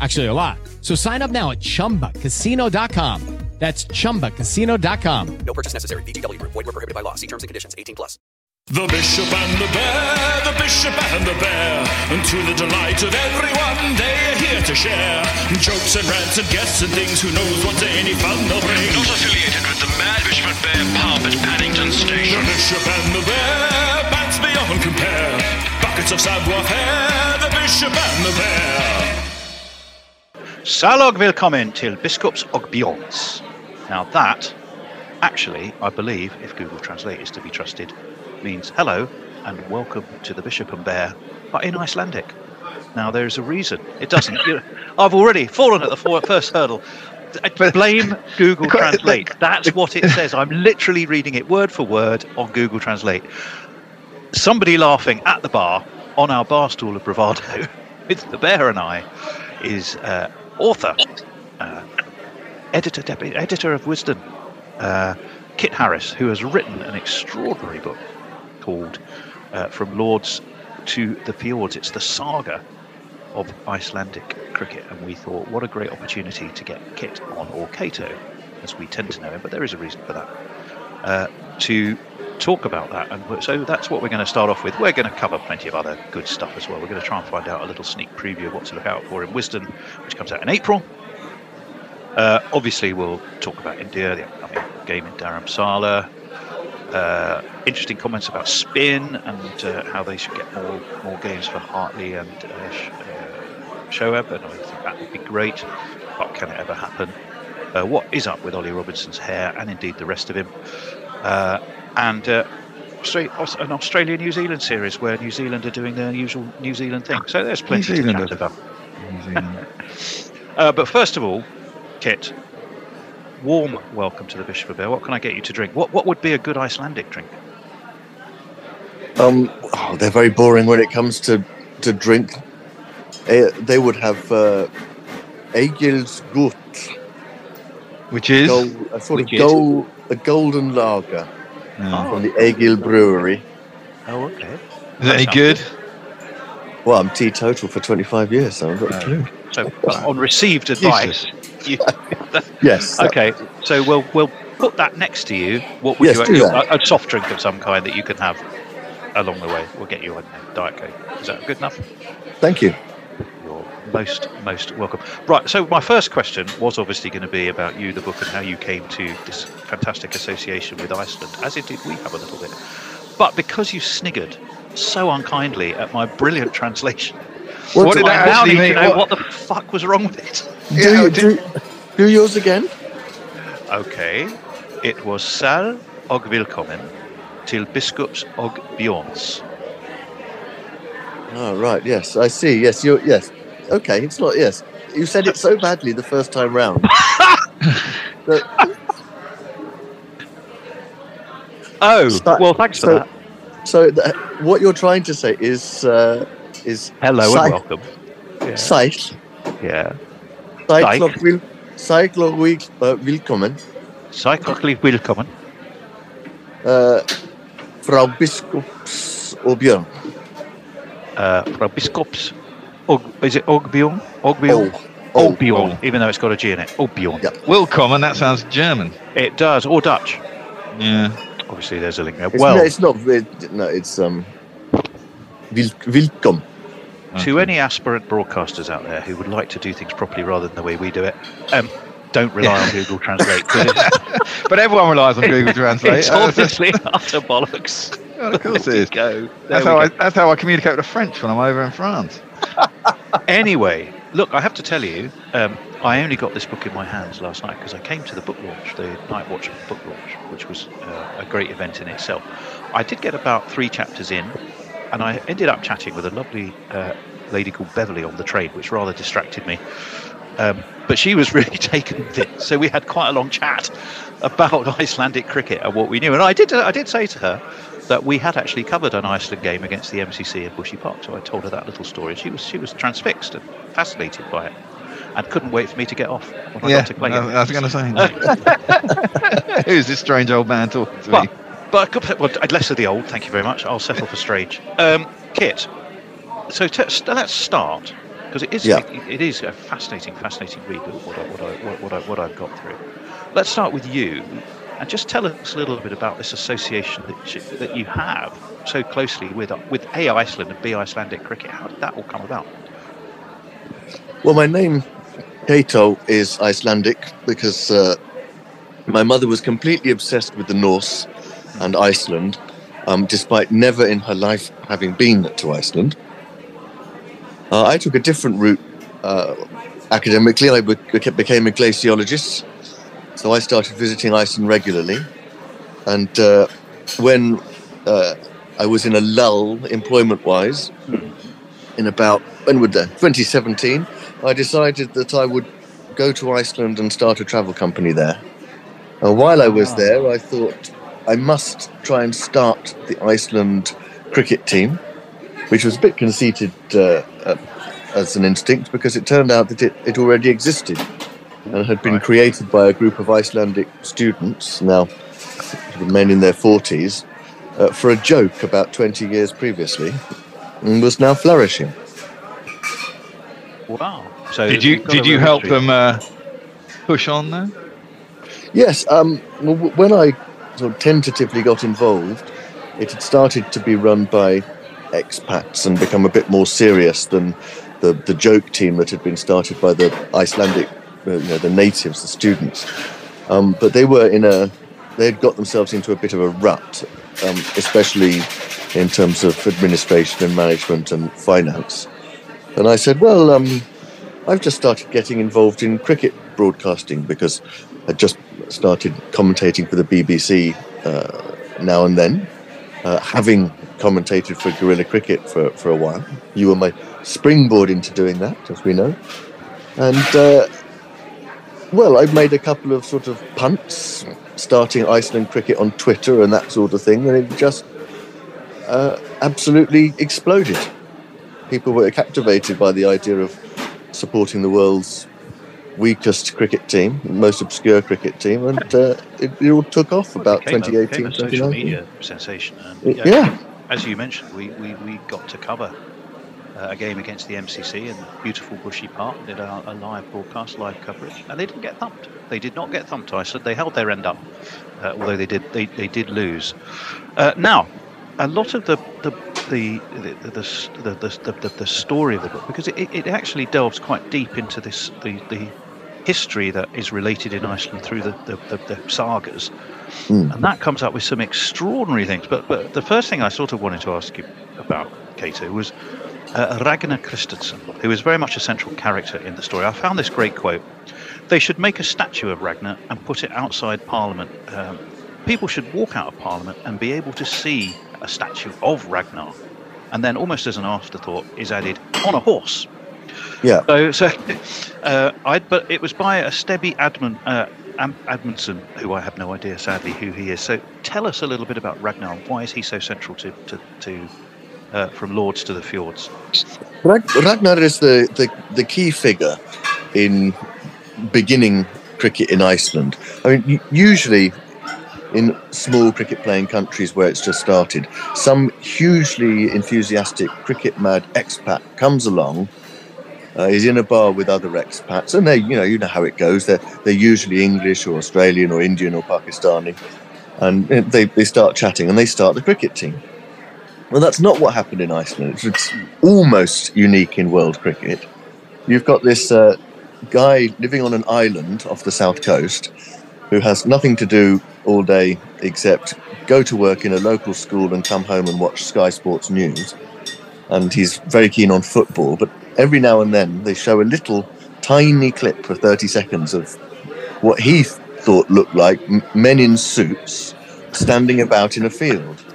Actually, a lot. So sign up now at chumbacasino.com. That's chumbacasino.com. No purchase necessary. VGW Group. Void were prohibited by law. See terms and conditions. 18 plus. The Bishop and the Bear, the Bishop and the Bear, and to the delight of everyone, they are here to share jokes and rants and guests and things. Who knows what to any fun they'll bring? Not affiliated with the Mad Bishop and Bear pub at Paddington The Station. Bishop and the Bear, bands beyond compare. Buckets of savoir faire, the Bishop and the Bear. Salag willkommen til Biskops og Beyonds. Now that, actually, I believe, if Google Translate is to be trusted, means hello and welcome to the Bishop and Bear, but in Icelandic. Now there is a reason it doesn't. you know, I've already fallen at the first hurdle. Blame Google Translate. That's what it says. I'm literally reading it word for word on Google Translate. Somebody laughing at the bar on our bar stool of bravado with the bear and I is uh, author, uh, editor, debu- editor of Wisden, uh, Kit Harris, who has written an extraordinary book called uh, From Lords to the Fjords. It's the saga of Icelandic cricket, and we thought, what a great opportunity to get Kit on, or Cato, as we tend to know him, but there is a reason for that, uh, to talk about that. And so that's what we're going to start off with. We're going to cover plenty of other good stuff as well. We're going to try and find out a little sneak preview of what to look out for in Wisden, which comes out in April. Uh, obviously, we'll talk about India, the upcoming game in Dharamsala. Uh, interesting comments about spin and uh, how they should get more more games for Hartley and uh, Sh- uh, and I think that would be great. But can it ever happen? Uh, what is up with Ollie Robinson's hair and indeed the rest of him? Uh, and uh, an Australia New Zealand series where New Zealand are doing their usual New Zealand thing. So there's plenty to Zealand chat about. New Zealand. Uh, but first of all, Kit, warm welcome to the Bishop of Bear. What can I get you to drink? What what would be a good Icelandic drink? Um, oh, they're very boring when it comes to to drink. Eh, they would have uh, Egil's Gull, Which is gold, a sort Which of gold, a golden lager Yeah. from the Egil Brewery. Oh, okay. Is that any good? Well, I'm teetotal for 25 years, so I've got a oh. clue. So on received advice, you, Yes. okay. So we'll we'll put that next to you. What would Yes, you do you- that. a, a soft drink of some kind that you can have along the way? We'll get you a diet coke. Is that good enough? Thank you. You're most most welcome. Right. So my first question was obviously going to be about you, the book, and how you came to this fantastic association with Iceland, as indeed we have a little bit. But because you sniggered so unkindly at my brilliant translation, What do did I- I that now actually need to know What- what the fuck was wrong with it. do, Yeah, you, do, do yours again? Okay, it was Sal og Willkommen till Biskups og Bjorns. Oh, right. Yes, I see. Yes, you're. Yes. Okay, it's not. Yes, you said it so badly the first time round. that, Oh, well, thanks for so- that. so that, what you're trying to say is uh, is Hello and welcome. Yeah. Yeah. Sight will, vil, Sight og vil, uh, velkommen Cyclically Willkommen. uh, frá Biskups og Uh, from Biskups. Og, is it Ogbjorn? Ogbjorn? Oh, Ogbjorn, even though it's got a G in it. Ogbjorn. Yeah. Willkommen, that sounds German. It does, or Dutch. Yeah. Obviously, there's a link there. It's, well, no, it's not. It, no, it's um. Vil, welcome. to any aspirant broadcasters out there who would like to do things properly rather than the way we do it, um, don't rely on Google Translate. But everyone relies on Google Translate. it's obviously utter bollocks. Of course it is. Go. That's how, I, go. that's how I communicate with the French when I'm over in France. Anyway, look, I have to tell you, um, I only got this book in my hands last night because I came to the book launch, the Night Watch book launch, which was uh, a great event in itself. I did get about three chapters in, and I ended up chatting with a lovely uh, lady called Beverly on the train, which rather distracted me. Um, but she was really taken with it, so we had quite a long chat about Icelandic cricket and what we knew. And I did, I did say to her that we had actually covered an Iceland game against the MCC in Bushy Park. So I told her that little story. She was, she was transfixed and fascinated by it, and couldn't wait for me to get off when I yeah, got to play I, it. I was going to say. Who's this strange old man talking to me? But, but I could, well, less of the old. Thank you very much. I'll settle for strange. Um, Kit. So t- let's start because it is Yeah. it, it is a fascinating, fascinating read. What I, what I, what, what I, what I've got through. Let's start with you, and just tell us a little bit about this association that you, have so closely with with A Iceland and B Icelandic cricket. How did that all come about? Well, my name, Kato, is Icelandic because uh, my mother was completely obsessed with the Norse and Iceland, um, despite never in her life having been to Iceland. Uh, I took a different route uh, academically. I became a glaciologist, so I started visiting Iceland regularly. And uh, when uh, I was in a lull employment-wise, in about when would that 2017 i decided that i would go to iceland and start a travel company there. And while i was there i thought i must try and start the iceland cricket team which was a bit conceited uh, uh, as an instinct because it turned out that it, it already existed and had been created by a group of icelandic students now men in their 40s uh, for a joke about 20 years previously and was now flourishing Wow. So did you did you help them uh, push on there? Yes, um, well, when I sort of tentatively got involved, it had started to be run by expats and become a bit more serious than the, the joke team that had been started by the Icelandic, you know, the natives, the students. Um, but they were in a, they had got themselves into a bit of a rut, um, especially in terms of administration and management and finance. And I said, well, um, I've just started getting involved in cricket broadcasting because I just started commentating for the BBC uh, now and then, uh, having commentated for Guerrilla Cricket for, for a while. You were my springboard into doing that, as we know. And, uh, well, I've made a couple of sort of punts, starting Iceland cricket on Twitter and that sort of thing, and it just uh, absolutely exploded. People were captivated by the idea of supporting the world's weakest cricket team, most obscure cricket team, and uh, it, it all took off about a- 2018, became a social media sensation. And, Y- yeah. as you mentioned, we, we, we got to cover uh, a game against the MCC in beautiful Bushy Park. Did a, a live broadcast, live coverage, and they didn't get thumped. They did not get thumped. I said they held their end up, uh, although they did they, they did lose. Uh, now, a lot of the the the the, the, the, the, the, story of the book because it, it actually delves quite deep into this the, the history that is related in Iceland through the, the, the, the sagas Hmm. and that comes up with some extraordinary things. But but the first thing I sort of wanted to ask you about, Cato, was uh, Ragnar Christensen, who is very much a central character in the story. I found this great quote: "They should make a statue of Ragnar and put it outside Parliament. Um, people should walk out of Parliament and be able to see a statue of Ragnar." And then, almost as an afterthought, is added on a horse. Yeah. So, so uh, I but it was by a Stebby Admon, uh, Admundson, who I have no idea, sadly, who he is. So, tell us a little bit about Ragnar. Why is he so central to to, to uh, from Lords to the Fjords? Ragnar is the, the, the key figure in beginning cricket in Iceland. I mean, usually in small cricket playing countries where it's just started, some hugely enthusiastic cricket mad expat comes along. Uh, is in a bar with other expats, and they, you know, you know how it goes. They're they're usually English or Australian or Indian or Pakistani, and they they start chatting and they start the cricket team. Well, that's not what happened in Iceland. It's, almost unique in world cricket. You've got this uh, guy living on an island off the south coast who has nothing to do all day except go to work in a local school and come home and watch Sky Sports News. And he's very keen on football, but every now and then they show a little tiny clip for 30 seconds of what he thought looked like men in suits standing about in a field.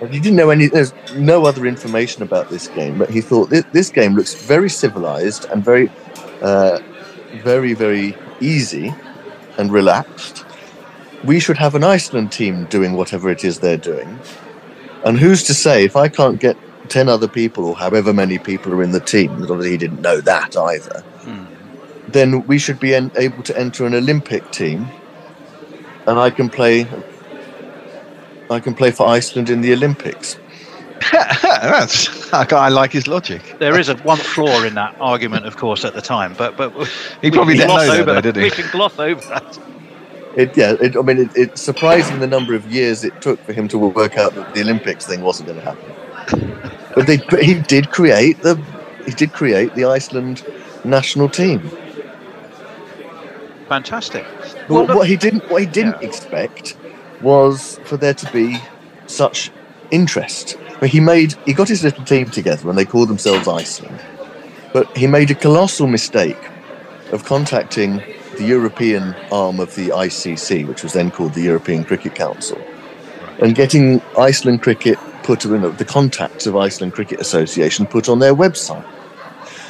He didn't know any. There's no other information about this game, but he thought this, this game looks very civilized and very, uh, very, very easy and relaxed. We should have an Iceland team doing whatever it is they're doing. And who's to say if I can't get ten other people or however many people are in the team? Obviously, he didn't know that either. Then we should be en- able to enter an Olympic team, and I can play. I can play for Iceland in the Olympics. That's, I, I like his logic. There is a one flaw in that argument, of course, at the time, but but He probably can didn't gloss know that, over though, did he? We can gloss over that. It, yeah, it, I mean, it, it's surprising the number of years it took for him to work out that the Olympics thing wasn't going to happen. But, they, but he did create the he did create the Iceland national team. Fantastic. But Well, look- what he didn't what he didn't expect was for there to be such interest. But he made he got his little team together and they called themselves Iceland. But he made a colossal mistake of contacting the European arm of the ICC, which was then called the European Cricket Council, and getting Iceland cricket put you know, the contacts of Iceland Cricket Association put on their website.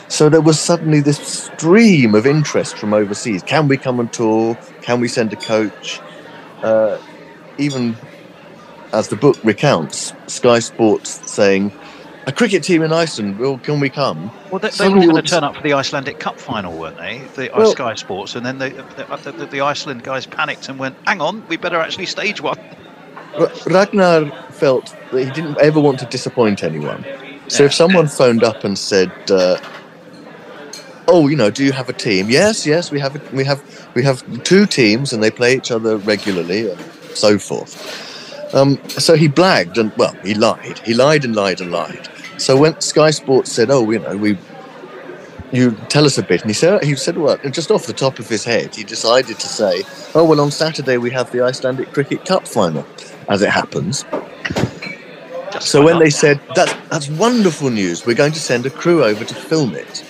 So there was suddenly this stream of interest from overseas. Can we come and tour? Can we send a coach? Uh, even as the book recounts, Sky Sports saying, "A cricket team in Iceland. Well, can we come?" Well, they, they were going to turn up for the Icelandic Cup final, weren't they? The uh, Well- Sky Sports, and then they, the, the, the Iceland guys panicked and went, "Hang on, we better actually stage one." Ragnar felt that he didn't ever want to disappoint anyone. So if someone phoned up and said, uh, "Oh, you know, do you have a team?" Yes, yes, we have. A, we have. We have two teams, and they play each other regularly, and so forth. Um, so he blagged, and well, he lied. He lied and lied and lied. So when Sky Sports said, "Oh, you know, we," you tell us a bit, and he said, he said, "What?" And just off the top of his head, he decided to say, "Oh, well, on Saturday we have the Icelandic Cricket Cup final." as it happens. Just So when not? they said that's that's wonderful news, we're going to send a crew over to film it.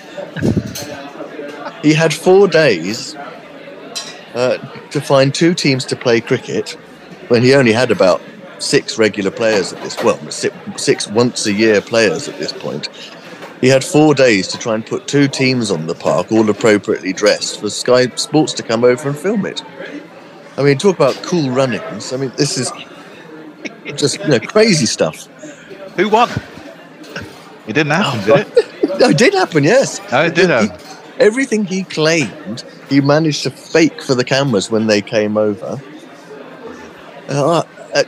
he had four days uh, to find two teams to play cricket when he only had about six regular players at this well six, six once a year players at this point. He had four days to try and put two teams on the park, all appropriately dressed, for Sky Sports to come over and film it. I mean, talk about cool runnings. I mean, this is just you know crazy stuff. who won? It didn't happen, oh, did it? No, it did happen, yes. No, it did He- happen. everything he claimed, he managed to fake for the cameras when they came over. Uh, uh,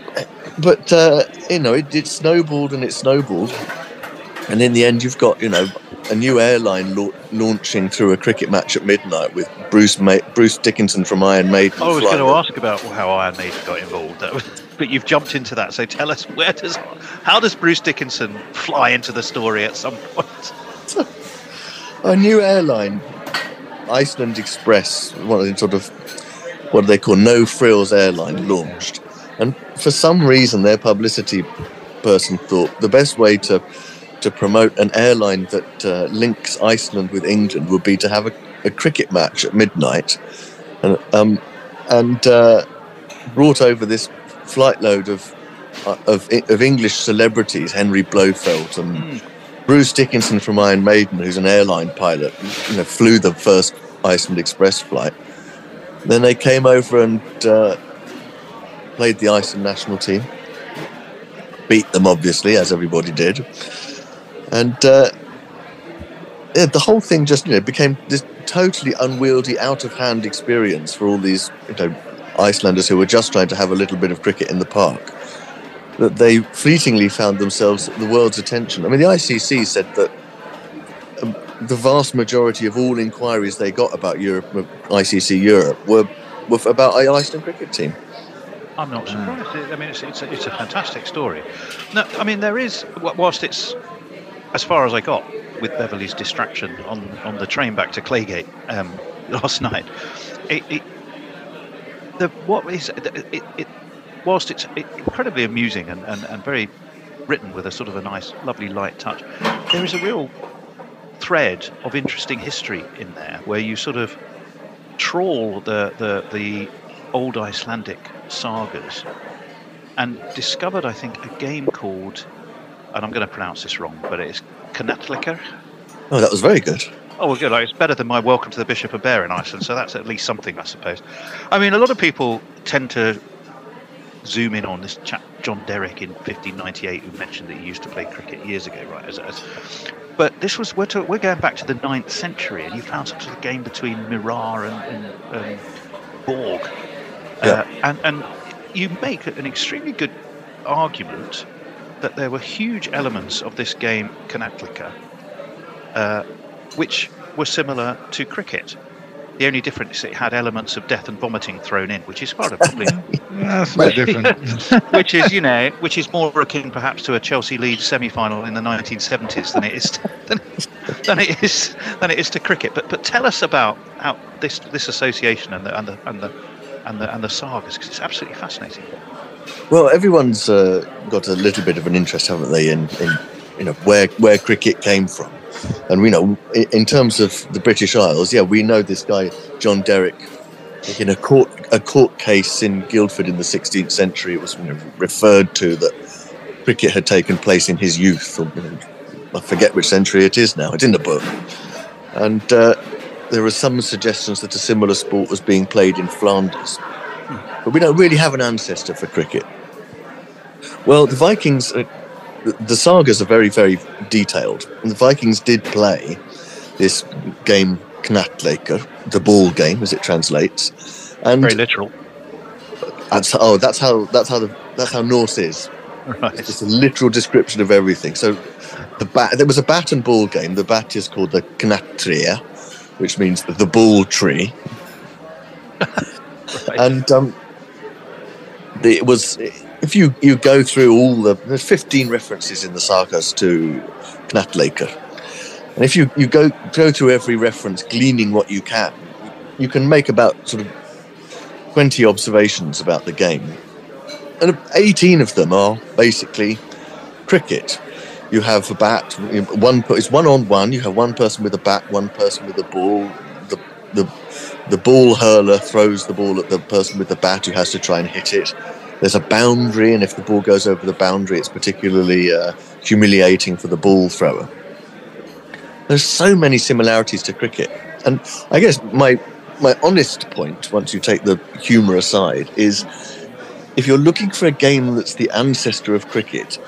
but, uh, you know, it, it snowballed and it snowballed. And in the end, you've got, you know, a new airline lau- launching through a cricket match at midnight with Bruce Ma- Bruce Dickinson from Iron Maiden. I was going to ask about how Iron Maiden got involved, but you've jumped into that. So tell us, where does, how does Bruce Dickinson fly into the story at some point? a new airline, Iceland Express, one of the sort of what do they call no frills airline, launched, and for some reason their publicity person thought the best way to to promote an airline that uh, links Iceland with England would be to have a, a cricket match at midnight, and um, and uh, brought over this flight load of uh, of of English celebrities, Henry Blofeld and Bruce Dickinson from Iron Maiden, who's an airline pilot, you know, flew the first Iceland Express flight. Then they came over and uh, played the Iceland national team. Beat them, obviously, as everybody did. And uh, yeah, the whole thing just you know became this totally unwieldy, out of hand experience for all these you know Icelanders who were just trying to have a little bit of cricket in the park that they fleetingly found themselves the world's attention. I mean, the ICC said that um, the vast majority of all inquiries they got about Europe, ICC Europe, were, were about Iceland cricket team. I'm not surprised. I mean, it's, it's, a, it's a fantastic story. No, I mean, there is, whilst it's, as far as I got, with Beverly's distraction on, on the train back to Claygate um, last night. It, it, the what is it, it, whilst it's incredibly amusing and, and, and very written with a sort of a nice, lovely light touch, there is a real thread of interesting history in there where you sort of trawl the the, the old Icelandic sagas and discovered, I think, a game called, and I'm going to pronounce this wrong, but it's Knattleikr. Oh, that was very good. Oh, well, good. It's better than my Welcome to the Bishop of Bear in Iceland, so that's at least something, I suppose. I mean, a lot of people tend to zoom in on this chap, John Derrick, in 1598, who mentioned that he used to play cricket years ago, right? As, as, but this was we're, to, we're going back to the 9th century, and you found such a game between Mirar and, and um, Borg, Yeah. uh, and and you make an extremely good argument that there were huge elements of this game, Kanatlika, uh, which were similar to cricket. The only difference is it had elements of death and vomiting thrown in, which is part of probably That's a bit different. which is you know which is more akin perhaps to a Chelsea Leeds semi-final in the 1970s than it is to, than, than it is than it is to cricket. But but tell us about how this this association and the and the and the and the, and the sagas because it's absolutely fascinating. Well, everyone's uh, got a little bit of an interest, haven't they, in, in you know where where cricket came from, and we know in terms of the British Isles, yeah, we know this guy John Derrick in a court a court case in Guildford in the 16th century. It was you know, referred to that cricket had taken place in his youth, or you know, I forget which century it is now. It's in the book, and uh, there are some suggestions that a similar sport was being played in Flanders but we don't really have an ancestor for cricket. Well, the Vikings, uh, the, sagas are very, very detailed. And the Vikings did play this game, Knattleikr, the ball game, as it translates, and Very literal, that's oh, that's how that's how the that's how Norse is. right? It's just a literal description of everything. So, the bat there was a bat and ball game. The bat is called the Knatria, which means the, the ball tree. and um, the, it was if you you go through all the there's 15 references in the sagas to Knattleikr, and if you you go go through every reference, gleaning what you can, you can make about sort of 20 observations about the game, and 18 of them are basically cricket. You have a bat, one it's one on one. You have one person with a bat, one person with a ball. The the the ball hurler throws the ball at the person with the bat who has to try and hit it. There's a boundary, and if the ball goes over the boundary, it's particularly uh, humiliating for the ball thrower. There's so many similarities to cricket, and I guess my my honest point, once you take the humour aside, is if you're looking for a game that's the ancestor of cricket,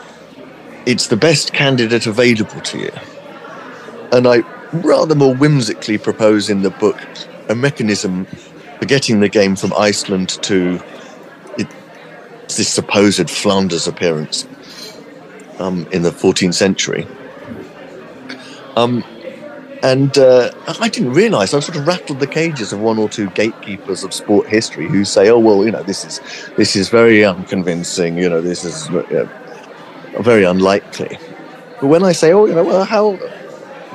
it's the best candidate available to you. And I rather more whimsically propose in the book a mechanism for getting the game from Iceland to it, this supposed Flanders appearance um, in the 14th century. Um, and uh, I didn't realise. I sort of rattled the cages of one or two gatekeepers of sport history who say, "Oh well, you know, this is this is very unconvincing. You know, this is uh, very unlikely." But when I say, "Oh, you know, well, how?"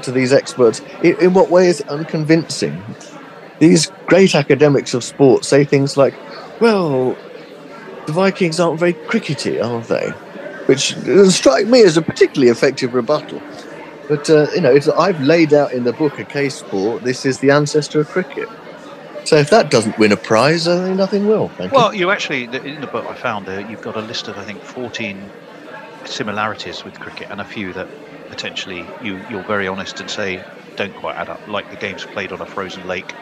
to these experts, in, in what way is it unconvincing? These great academics of sport say things like, "Well, the Vikings aren't very crickety, are they?" Which uh, strike me as a particularly effective rebuttal. But uh, you know, I've laid out in the book a case for this is the ancestor of cricket. So if that doesn't win a prize, I think nothing will. Well, you actually in the book I found there you've got a list of I think 14 similarities with cricket and a few that potentially you you're very honest and say don't quite add up. Like the games played on a frozen lake.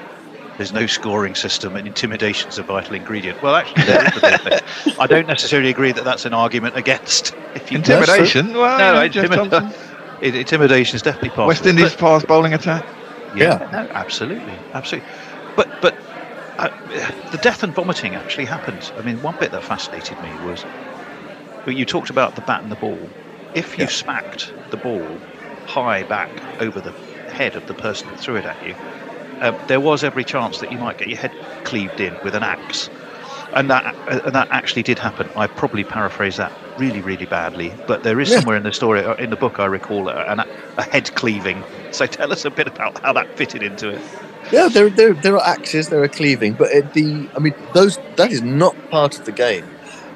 There's no scoring system, and intimidation's a vital ingredient. Well, actually, there is a bit of. I don't necessarily agree that that's an argument against. If you Intimidation? Well, No, yeah, Jeff intimi- Thomson. intimidation is definitely part West of it. Indies But- fast bowling attack. yeah, no, absolutely, absolutely. But but uh, the death and vomiting actually happened. I mean, one bit that fascinated me was well, you talked about the bat and the ball. If you Yeah. smacked the ball high back over the head of the person that threw it at you, um, there was every chance that you might get your head cleaved in with an axe. And that uh, and that actually did happen. I probably paraphrase that really, really badly. But there is Yeah. somewhere in the story, uh, in the book, I recall a, an- a head cleaving. So tell us a bit about how that fitted into it. Yeah, there, there, there are axes, there are cleaving, but it, the I mean, those that is not part of the game.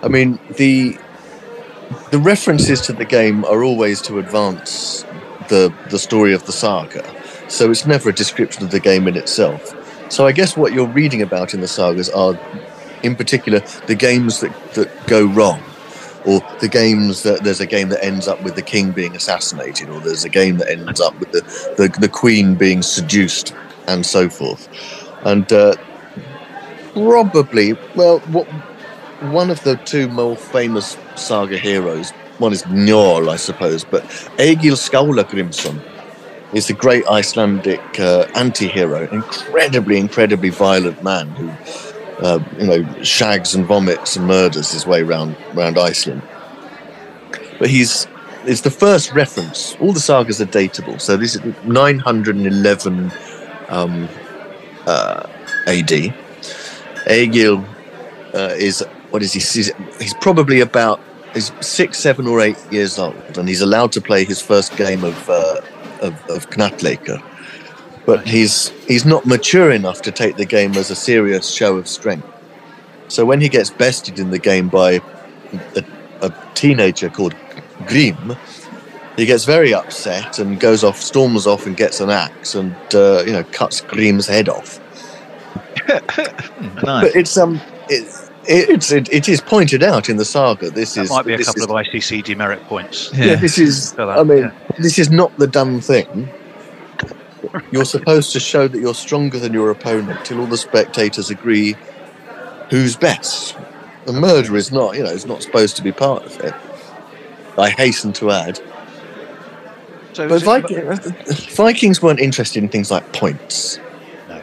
I mean, the the references to the game are always to advance the the story of the saga, so it's never a description of the game in itself. So I guess what you're reading about in the sagas are, in particular, the games that that go wrong. Or the games that there's a game that ends up with the king being assassinated, or there's a game that ends up with the, the, the queen being seduced, and so forth. And uh, probably, well, what, one of the two more famous saga heroes, one is Njord, I suppose, but Egil Skallagrimsson is the great Icelandic uh, anti-hero, incredibly, incredibly violent man who, uh, you know, shags and vomits and murders his way around around Iceland. But he's it's the first reference. All the sagas are datable, so this is 911 um, uh, AD. Egil uh, is what is he? He's, he's probably about he's six, seven, or eight years old, and he's allowed to play his first game of uh, of, of Knatleika. But he's he's not mature enough to take the game as a serious show of strength. So when he gets bested in the game by a, a teenager called Grim, he gets very upset and goes off, storms off, and gets an axe and uh, you know cuts Grim's head off. Nice. But it's um, it, it's it, it is pointed out in the saga. This That is might be a couple is, of ICC demerit points. yeah. This is that, I mean, yeah. this is not the done thing. You're supposed to show that you're stronger than your opponent till all the spectators agree who's best. The murder is not, you know, it's not supposed to be part of it. I hasten to add. So But is it- Viking, Vikings weren't interested in things like points. No.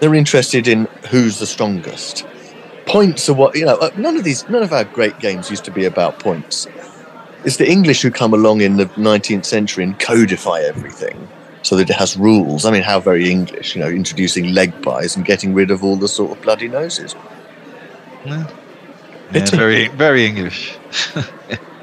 They're interested in who's the strongest. Points are what you know. uh, None of these, none of our great games used to be about points. It's the English who come along in the 19th century and codify everything so that it has rules. I mean, how very English, you know, introducing leg pies and getting rid of all the sort of bloody noses. Yeah, very, very English.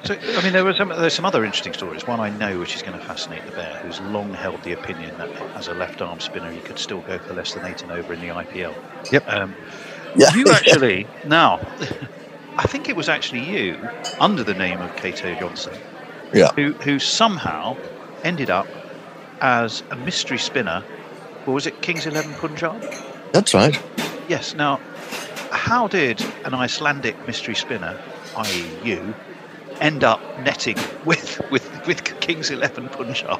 So, I mean, there was some, there's some other interesting stories. One I know, which is going to fascinate the bear, who's long held the opinion that as a left arm spinner, he could still go for less than eight and over in the IPL. Yep. Um, Yeah. you actually now, I think it was actually you under the name of Cato Johnson, Yeah. who who somehow ended up as a mystery spinner. Or was it Kings Eleven Punjab? That's right. Yes. Now, how did an Icelandic mystery spinner, i.e., you, end up netting with with with Kings Eleven Punjab?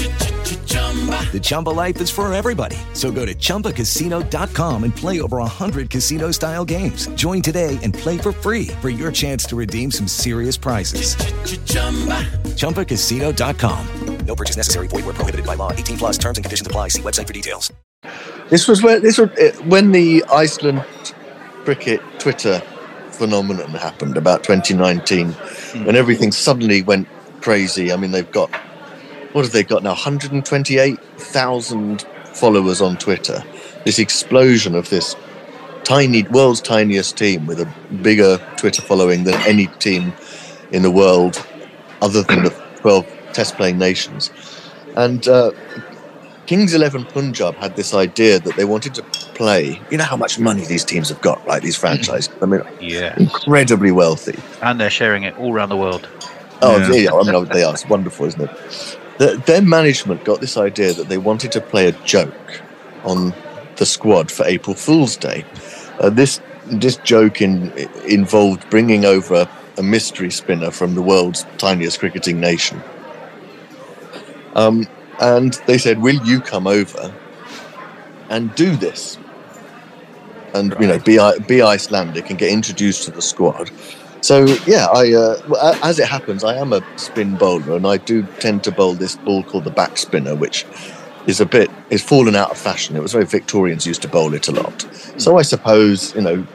The Chumba life is for everybody. So go to ChumbaCasino.com and play over 100 casino-style games. Join today and play for free for your chance to redeem some serious prizes. ChumbaCasino.com. No purchase necessary. Void were prohibited by law. 18 plus terms and conditions apply. See website for details. This was where this was uh, when the Iceland cricket Twitter phenomenon happened about 2019, when everything suddenly went crazy. I mean, they've got what have they got now? 128,000 followers on Twitter. This explosion of this tiny world's tiniest team with a bigger Twitter following than any team in the world, other than the 12 Test playing nations, and. Uh, Kings Eleven Punjab had this idea that they wanted to play. You know how much money these teams have got, right? These franchises. I mean, Yeah. incredibly wealthy. And they're sharing it all around the world. Oh, Yeah. yeah. I mean, they are. It's wonderful, isn't it? The, their management got this idea that they wanted to play a joke on the squad for April Fool's Day. Uh, this this joke in, involved bringing over a, a mystery spinner from the world's tiniest cricketing nation. Um, and they said, "Will you come over and do this?" And you know, be be Icelandic and get introduced to the squad. So yeah, I uh, as it happens, I am a spin bowler, and I do tend to bowl this ball called the back spinner, which is a bit is fallen out of fashion. It was very Victorians used to bowl it a lot. So I suppose you know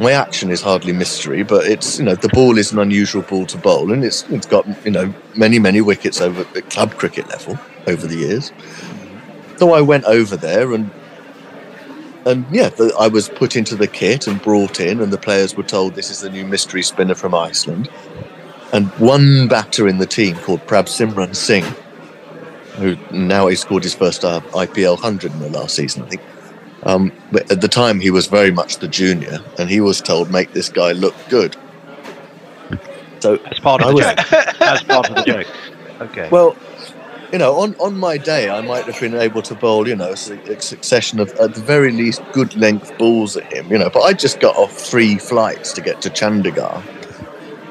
my action is hardly mystery, but it's you know the ball is an unusual ball to bowl, and it's it's got you know many many wickets over at club cricket level over the years. So I went over there and and yeah, the, I was put into the kit and brought in, and the players were told this is the new mystery spinner from Iceland. And one batter in the team called Prabhsimran Singh, who now he scored his first uh, IPL hundred in the last season, I think. Um, but at the time, he was very much the junior, and he was told, "Make this guy look good." So As part of I the was- joke. As part of the joke. Okay. Well, you know, on, on my day, I might have been able to bowl, you know, a a succession of, at the very least, good length balls at him, you know, but I just got off three flights to get to Chandigarh.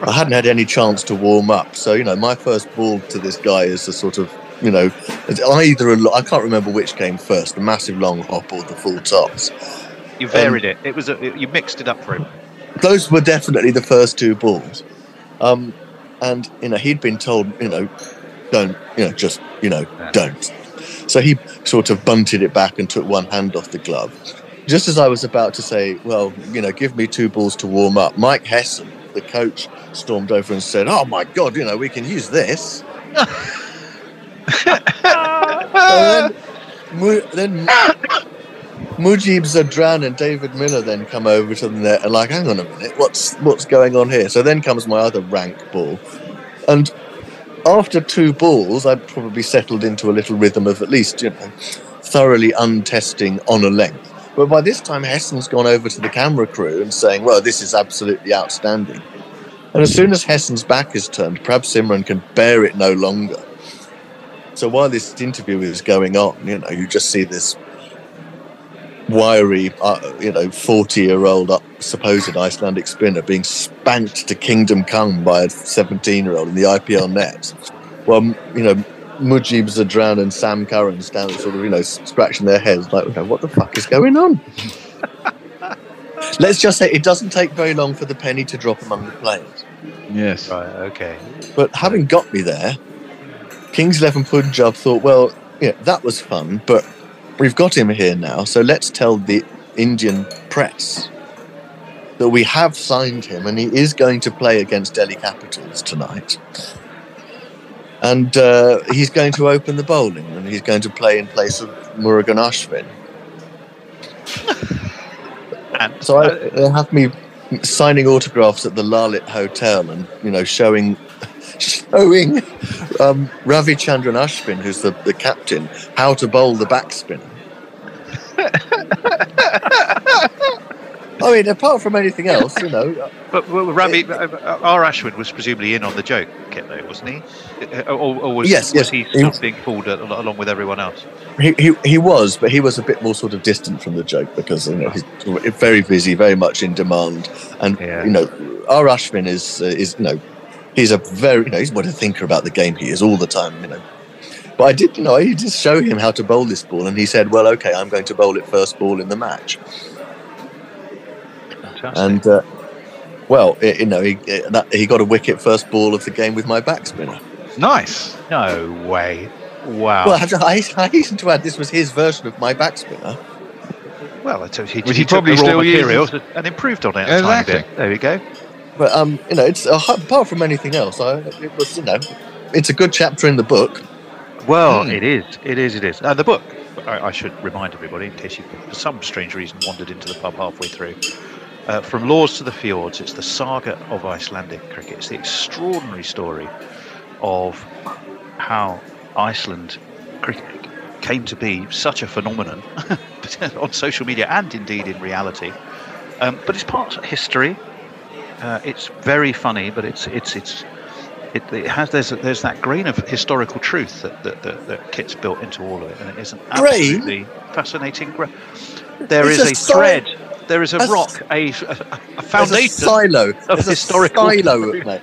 I hadn't had any chance to warm up. So, you know, my first ball to this guy is a sort of, you know, either a I can't remember which came first, the massive long hop or the full tops. you varied it. It was a, you mixed it up for him. those were definitely the first two balls. Um, and you know, he'd been told, you know, don't, you know, just, you know, don't. So he sort of bunted it back and took one hand off the glove. Just as I was about to say, well, you know, give me two balls to warm up, Mike Hesson, the coach, stormed over and said, "Oh my God, you know, we can use this." Then, then Mujib Zadran and David Miller then come over to the net and like, hang on a minute, what's what's going on here? So then comes my other rank ball, and after two balls, I'd probably settled into a little rhythm of at least you know thoroughly untesting on a length. But by this time, Hesson's gone over to the camera crew and saying, "Well, this is absolutely outstanding." And as soon as Hesson's back is turned, Prabhsimran can bear it no longer. So while this interview is going on, you know, you just see this wiry, uh, you know, 40 year old up, supposed Icelandic spinner being spanked to kingdom come by a 17 year old in the IPL net. Well, you know, Mujib Zadran and Sam Curran stand sort of, you know, scratching their heads like, you know, what the fuck is going on? Let's just say it doesn't take very long for the penny to drop among the players. Yes. Right. Okay. But having got me there, Kings 11 Punjab thought, well, yeah, that was fun, but we've got him here now, so let's tell the Indian press that we have signed him and he is going to play against Delhi Capitals tonight. And uh, he's going to open the bowling and he's going to play in place of Murugan Ashwin. So I, they have me signing autographs at the Lalit Hotel and, you know, showing showing um, Ravichandran Ashwin, who's the, the captain, how to bowl the backspin. I mean, apart from anything else, you know, But well, Ravi, uh, R. Ashwin was presumably in on the joke, kit though, wasn't he? Uh, Or, or was, Yes, was yes, he still being fooled along with everyone else? he, he, he was, but he was a bit more sort of distant from the joke because, you know, he's very busy, very much in demand. And, Yeah. you know, R. Ashwin is, uh, is, you know, he's a very, you know, he's what a thinker about the game he is all the time, you know. But I did, you know, I just show him how to bowl this ball, and he said, "Well, okay, I'm going to bowl it first ball in the match." Fantastic. And uh, well, it, you know, he it, that, he got a wicket first ball of the game with my backspinner. Nice. no way. Wow. Well, I, I, I hasten to add, this was his version of my backspinner. Well, it's, he, Which he he took probably the raw still uses. materials and improved on it a tiny Exactly. bit. There we go. But um, you know, it's uh, apart from anything else, I, it was, you know, it's a good chapter in the book. Well, Hmm. it is. It is. It is. And the book, I, I should remind everybody, in case you, for some strange reason, wandered into the pub halfway through. Uh, From Lords to the Fjords, it's the saga of Icelandic cricket. It's the extraordinary story of how Iceland cricket came to be such a phenomenon on social media and indeed in reality. Um, but it's part history. Uh, it's very funny, but it's it's it's it, it has there's there's that grain of historical truth that that, that, that Kit's built into all of it, and it is an Grain? absolutely fascinating. Gra- there It's is a a thread. there is a That's- rock, a, a, a There's a foundation, silo. of There's a historical silo, truth. mate.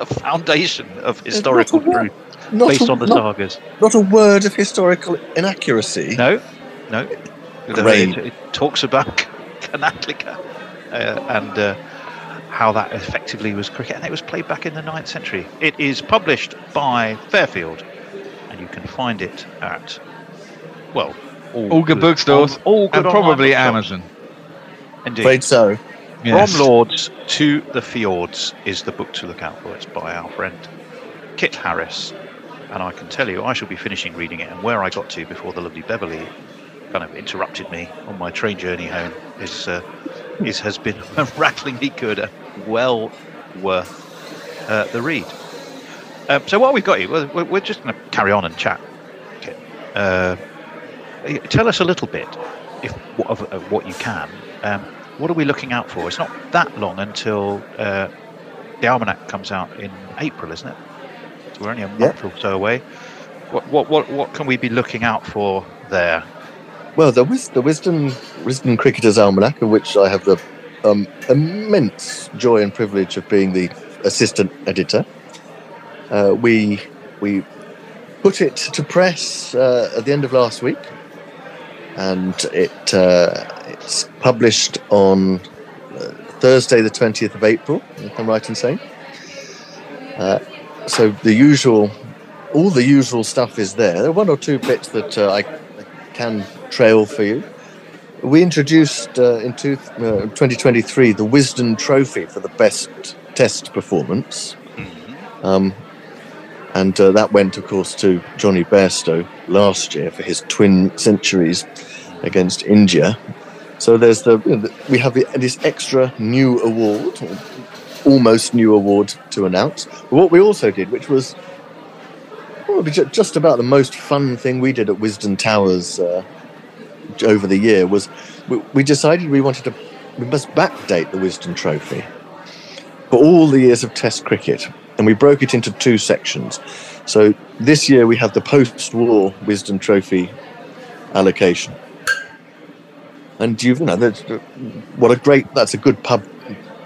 a foundation of historical a truth Not based a, on the not, sagas. not a word of historical inaccuracy. No, no. It, it talks about Canatlica uh, and uh, how that effectively was cricket, and it was played back in the 9th century. It is published by Fairfield, and you can find it at well, all, All good bookstores on- all good and probably online Amazon. Indeed. Afraid so. Yes. From Lords to the Fjords is the book to look out for. It's by our friend Kit Harris. And I can tell you, I shall be finishing reading it. And where I got to before the lovely Beverly kind of interrupted me on my train journey home is, uh, is has been rattlingly good and well worth uh, the read. Um, so what we've got here, we're, we're just going to carry on and chat. Kit. Uh, tell us a little bit, if of, of what you can. Um, what are we looking out for? It's not that long until uh, the almanac comes out in April, isn't it? So we're only a month or so away. What, what what what can we be looking out for there? Well, the, the Wisden, Wisden Cricketers Almanac, of which I have the um, immense joy and privilege of being the assistant editor, uh, we we put it to press uh, at the end of last week, and it uh, it's published on uh, Thursday, the twentieth of April. If I'm right in saying. Uh, so the usual, all the usual stuff is there. There are one or two bits that uh, I can trail for you. We introduced uh, in two, uh, 2023 the Wisden Trophy for the best test performance. Um, and uh, that went, of course, to Jonny Bairstow last year for his twin centuries against India. So there's the, you know, the we have the, this extra new award, almost new award to announce. But what we also did, which was probably just about the most fun thing we did at Wisden Towers uh, over the year, was we, we decided we wanted to we must backdate the Wisden Trophy for all the years of Test cricket, and we broke it into two sections. So this year we have the post-war Wisden Trophy allocation, and you've you know that's, what a great that's a good pub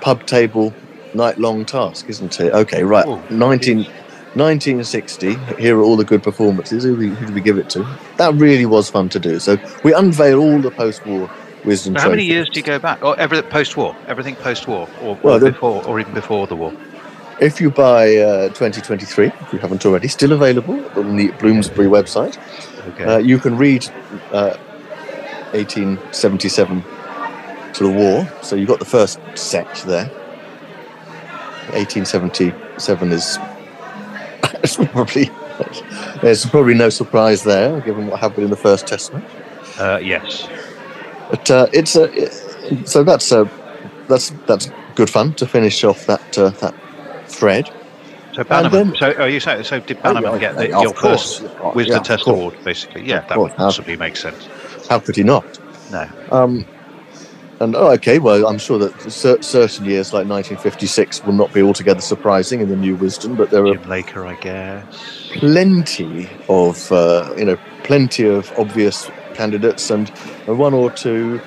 pub table night long task, isn't it? Okay, right, Oh, 19, 1960. Here are all the good performances. Who, do we- who do we give it to? That really was fun to do. So we unveil all the post-war Wisden How many years do you go back? Or everything post-war? Everything post-war, or, Well, or the- before, or even before the war? If you buy uh, 2023, if you haven't already, still available on the Bloomsbury website. Okay. Uh, you can read uh, 1877 to the war. So you've got the first set there. 1877 is it's probably there's probably no surprise there, given what happened in the first Test match. uh, yes. But uh, it's a so that's uh, that's that's good fun to finish off that uh, that thread. So Bannerman. then- so are you saying? So did Oh, Bannerman yeah, get the, your course. first Oh, Wisden yeah, Test. Award, basically? Yeah, that course. would possibly makes sense. How could he not? No. Um, and oh, okay, well, I'm sure that cer- certain years like 1956 will not be altogether surprising in the new Wisden, but there are Jim Laker, I guess. plenty of uh, you know plenty of obvious candidates and, and one or two.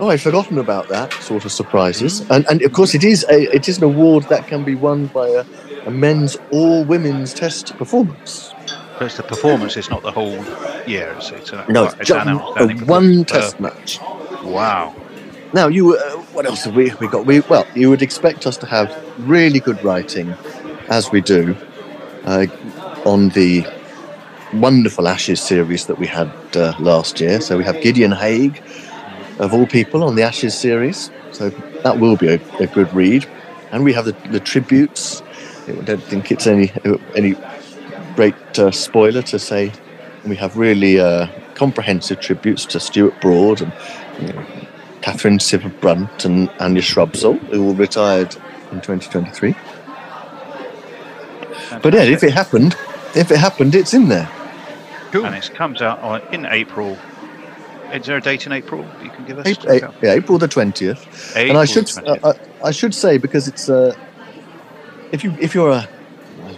Oh, I'd forgotten about that sort of surprises and and of course it is a it is an award that can be won by a, a men's or women's test performance But it's the performance, it's not the whole year. It's, it's, an, no it's it's just an a outstanding one. Uh, test match Wow. Now you uh, what else have we, we got we well you would expect us to have really good writing as we do uh, on the wonderful Ashes series that we had uh, last year. So we have Gideon Haigh, of all people, on the Ashes series. So that will be a, a good read. And we have the, the tributes. I don't think it's any any great uh, spoiler to say we have really uh, comprehensive tributes to Stuart Broad and you know, Katherine Sciver-Brunt and Anya Shrubsole, who all retired in 2023. But yeah, if it happened, if it happened, it's in there. Cool. And it comes out on, in April. Is there a date in April you can give us? April, A- yeah, April the twentieth. And I should, 20th. uh, I, I should say because it's uh, if you if you're a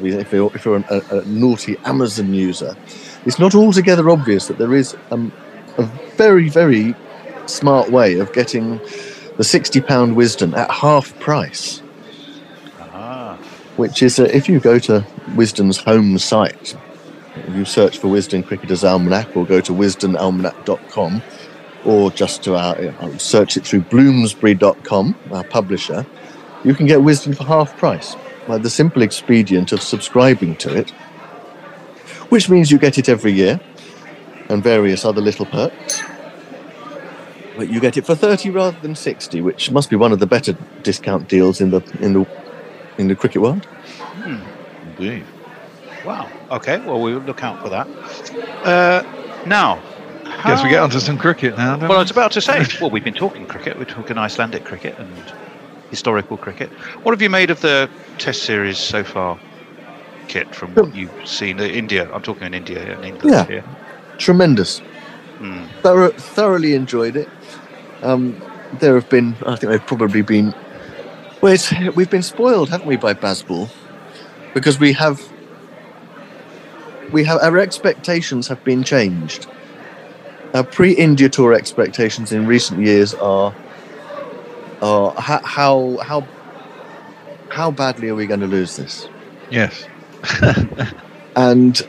if you're, if you're an, a, a naughty Amazon user, it's not altogether obvious that there is um, a very very smart way of getting the £60 Wisden at half price. Ah, which is uh, if you go to Wisden's home site, if you search for Wisden Cricketers Almanac or go to wisdenalmanac.com or just to our, uh, search it through bloomsbury.com, our publisher, you can get Wisden for half price. by the simple expedient of subscribing to it, which means you get it every year and various other little perks. But you get it for 30 rather than 60, which must be one of the better discount deals in the in the in the cricket world. Indeed. wow. Okay, well, we'll look out for that. Uh, now, Guess we get onto some cricket now. Don't Well, I was about to say, well, we've been talking cricket, we're talking Icelandic cricket and historical cricket. What have you made of the Test series so far, Kit, from what you've seen? Uh, India, I'm talking in India and England Yeah. here. Tremendous. Hmm. Thorough, thoroughly enjoyed it. Um, there have been, I think they've probably been, well, it's, we've been spoiled, haven't we, by Bazball? Because we have, we have, our expectations have been changed. Our pre-India tour expectations in recent years are, are how, how, how, how badly are we going to lose this? Yes. And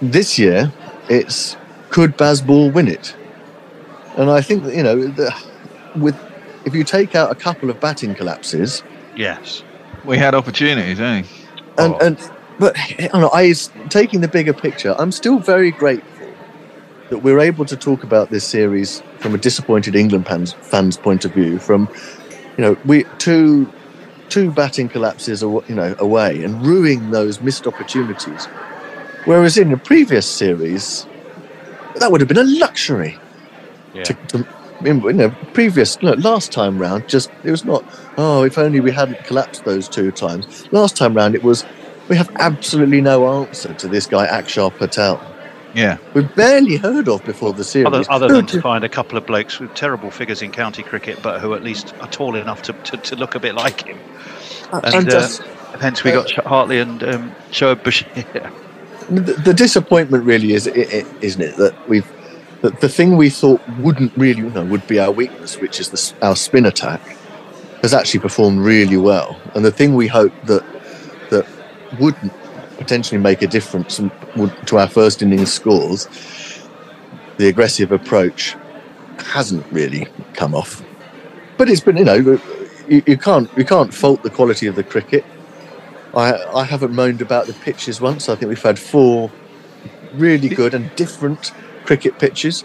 this year, it's could Bazball win it? And I think that, you know, the, with if you take out a couple of batting collapses, Yes. We had opportunities, eh? and, Oh. and but I know, I taking the bigger picture, I'm still very grateful that we're able to talk about this series from a disappointed England fans, fans point of view. From you know, we two two batting collapses, you know, away and ruining those missed opportunities. Whereas in the previous series, that would have been a luxury. Yeah. To, to, in, you know, previous no, last time round, just it was not. Oh, if only we hadn't collapsed those two times. Last time round, it was. We have absolutely no answer to this guy Axar Patel. Yeah. We've barely heard of before the series. Other, other than to find a couple of blokes with terrible figures in county cricket, but who at least are tall enough to, to, to look a bit like him. and And, uh, hence we got Sh- Hartley and um, Shoaib Bashir. the, the disappointment really is, isn't it, that we've that the thing we thought wouldn't really, you know, would be our weakness, which is the, our spin attack, has actually performed really well. And the thing we hoped that that wouldn't potentially make a difference to our first innings scores, the aggressive approach hasn't really come off. But it's been, you know, you, you can't you can't fault the quality of the cricket. I I haven't moaned about the pitches once. I think we've had four really good and different cricket pitches.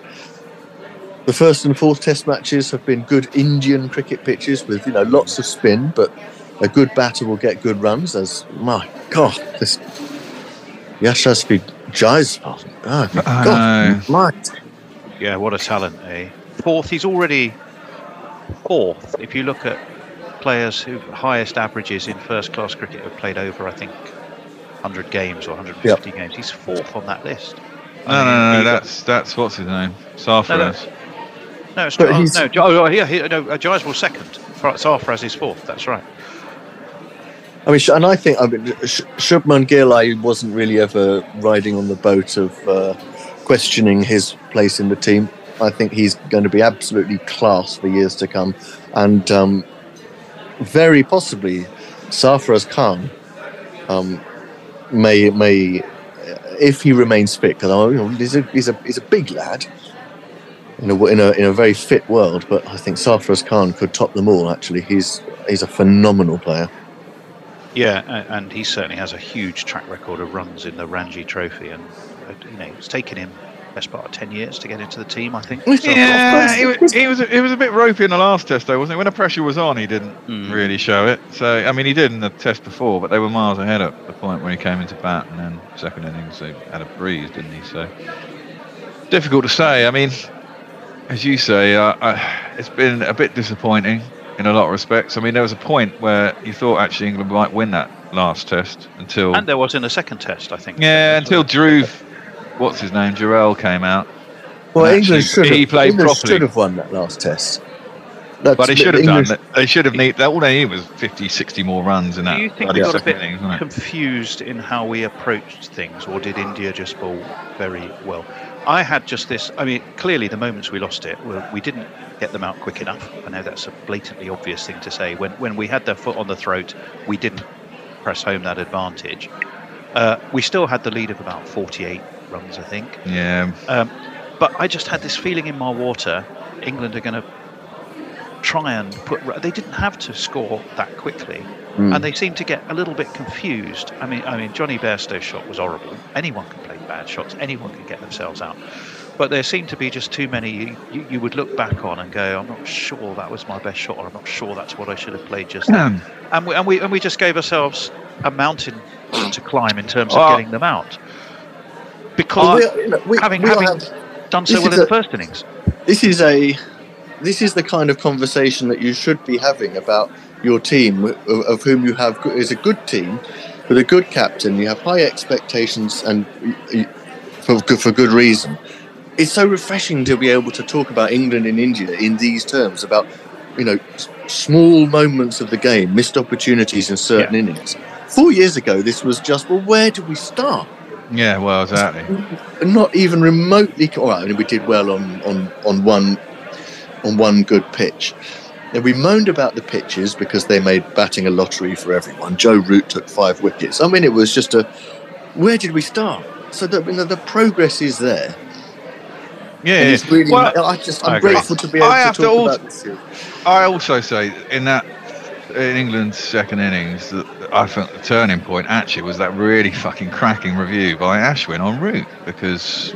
The first and fourth Test matches have been good Indian cricket pitches with you know lots of spin, but a good batter will get good runs. As my God, this Yashasvi Jaiswal. Oh my God, my Yeah, what a talent, eh? Fourth, he's already fourth. If you look at players who highest averages in first class cricket have played over, I think, 100 games or 150 games, he's fourth on that list. No, no, no, you no. got- That's that's what's his name? Sarfaraz. No, it's But not. he's- No, Jo- oh, yeah, he, no, uh, Jaiswal's second. Fra- Sarfaraz is fourth. That's right. I mean, and I think I mean, Shubman Gill, I wasn't really ever riding on the boat of uh, questioning his place in the team. I think he's going to be absolutely class for years to come, and um, very possibly Sarfaraz Khan um, may may if he remains fit because you know, he's a he's a he's a big lad in a in a in a very fit world. But I think Sarfaraz Khan could top them all. Actually, he's he's a phenomenal player. Yeah, and he certainly has a huge track record of runs in the Ranji Trophy, and uh, you know it's taken him best part of ten years to get into the team. I think. So- Yeah, he was, he was he was a bit ropey in the last test though, wasn't he? When the pressure was on, he didn't really show it. So I mean, he did in the test before, but they were miles ahead at the point when he came into bat, and then second innings they had a breeze, didn't he? So difficult to say. I mean, as you say, uh, I, it's been a bit disappointing in a lot of respects. I mean, there was a point where you thought actually England might win that last test until And there was in the second test, I think. yeah, until Dhruv, what's his name, Jurel came out. Well, England actually, should have, he played England properly. should have won that last test. That's But they should have done. English- that. They should have need. All they need was 50, 60 more runs in that. Do you think we got a bit innings, confused in how we approached things, or did India just bowl very well? I had just this. I mean, clearly the moments we lost it, were, we didn't get them out quick enough. I know that's a blatantly obvious thing to say. When when we had their foot on the throat, we didn't press home that advantage. Uh, we still had the lead of about 48 runs, I think. Yeah. Um, but I just had this feeling in my water. England are going to try and put. They didn't have to score that quickly, Mm. and they seemed to get a little bit confused. I mean, I mean, Jonny Bairstow's shot was horrible. Anyone can play bad shots. Anyone can get themselves out. But there seemed to be just too many you, you, you would look back on and go, I'm not sure that was my best shot, or I'm not sure that's what I should have played just then. And we, and we and we just gave ourselves a mountain to climb in terms of Well- getting them out. Because Well, we- you know, we- having we having have- done so well in the first innings. this is a this is the kind of conversation that you should be having about your team of, of whom you have is a good team with a good captain. You have high expectations and for, good- for good reason. It's so refreshing to be able to talk about England and India in these terms about you know small moments of the game missed opportunities in certain innings. Four years ago this was just well where do we start Yeah. Well, exactly. not even remotely. All right, I mean, we did well on on on one on one good pitch. And we moaned about the pitches because they made batting a lottery for everyone. Joe Root took five wickets. I mean, it was just a. Where did we start? So that you know, the progress is there. Yeah. Really. Well, I just. I I'm agree. grateful to be able I to talk to also- about this. I also say in that in England's second innings, that I think the turning point actually was that really fucking cracking review by Ashwin on Root because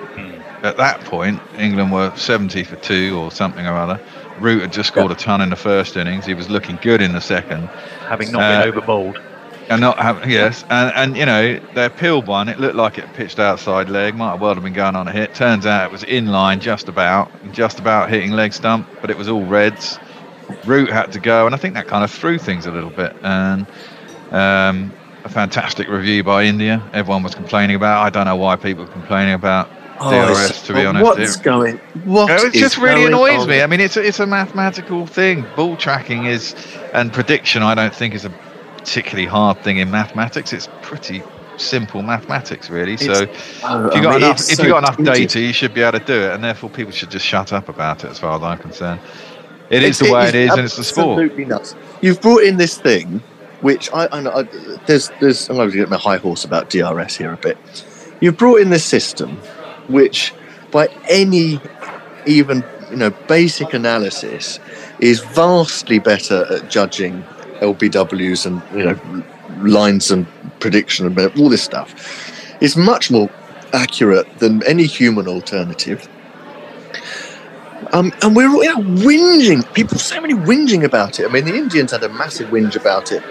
at that point England were 70 for two or something or other. Root had just scored a ton in the first innings. He was looking good in the second. having not Uh, been overbowled. And not have yes, and and you know their pill one. It looked like it pitched outside leg. Might have well have been going on a hit. Turns out it was in line, just about, just about hitting leg stump, but it was all reds. Root had to go, and I think that kind of threw things a little bit. And um, a fantastic review by India. Everyone was complaining about. I don't know why people are complaining about DRS. it's- to be oh, honest, what's It- going? What it is just really annoys on? me. I mean, it's a, it's a mathematical thing. Ball tracking is and prediction. I don't think is a particularly hard thing in mathematics. It's pretty simple mathematics, really. So It's- if oh, you I got mean, enough, if so you got enough data, you should be able to do it, and therefore people should just shut up about it, as far as I'm concerned. It It's- is the way it is, and it's the sport. Absolutely nuts. You've brought in this thing, which I, I. I, there's, there's. I'm going to get my high horse about DRS here a bit. You've brought in this system, which, by any even you know basic analysis, is vastly better at judging LBWs and you know lines and prediction and all this stuff. It's much more accurate than any human alternative. Um, and we're all, you know, whinging. People, so many whinging about it. I mean, the Indians had a massive whinge about it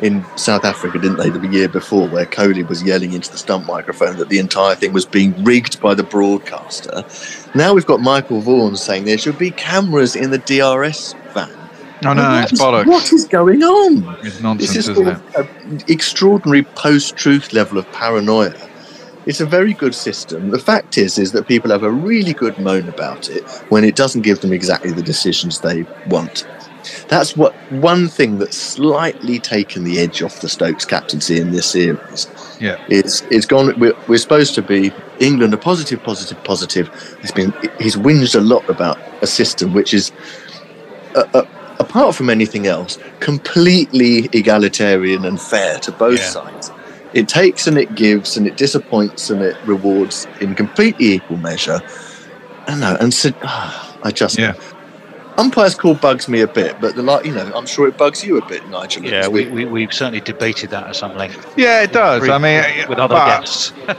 in South Africa, didn't they, the year before, where Kohli was yelling into the stump microphone that the entire thing was being rigged by the broadcaster. Now we've got Michael Vaughan saying there should be cameras in the DRS van. I know, it's bollocks. What is going on? It's nonsense, This is isn't it? an extraordinary post-truth level of paranoia. It's a very good system. The fact is, is that people have a really good moan about it when it doesn't give them exactly the decisions they want. That's what one thing that's slightly taken the edge off the Stokes captaincy in this series. Yeah. It's it's gone. We're, we're supposed to be England a positive, positive, positive. He's been he's whinged a lot about a system which is uh, uh, apart from anything else, completely egalitarian and fair to both Yeah. sides. It takes and it gives, and it disappoints and it rewards in completely equal measure. I know, and so ah, I just Yeah. umpire's call bugs me a bit, but the like you know, I'm sure it bugs you a bit, Nigel. Yeah, we, we, we've certainly debated that at some length. Yeah, it does. I mean, with other but, guests.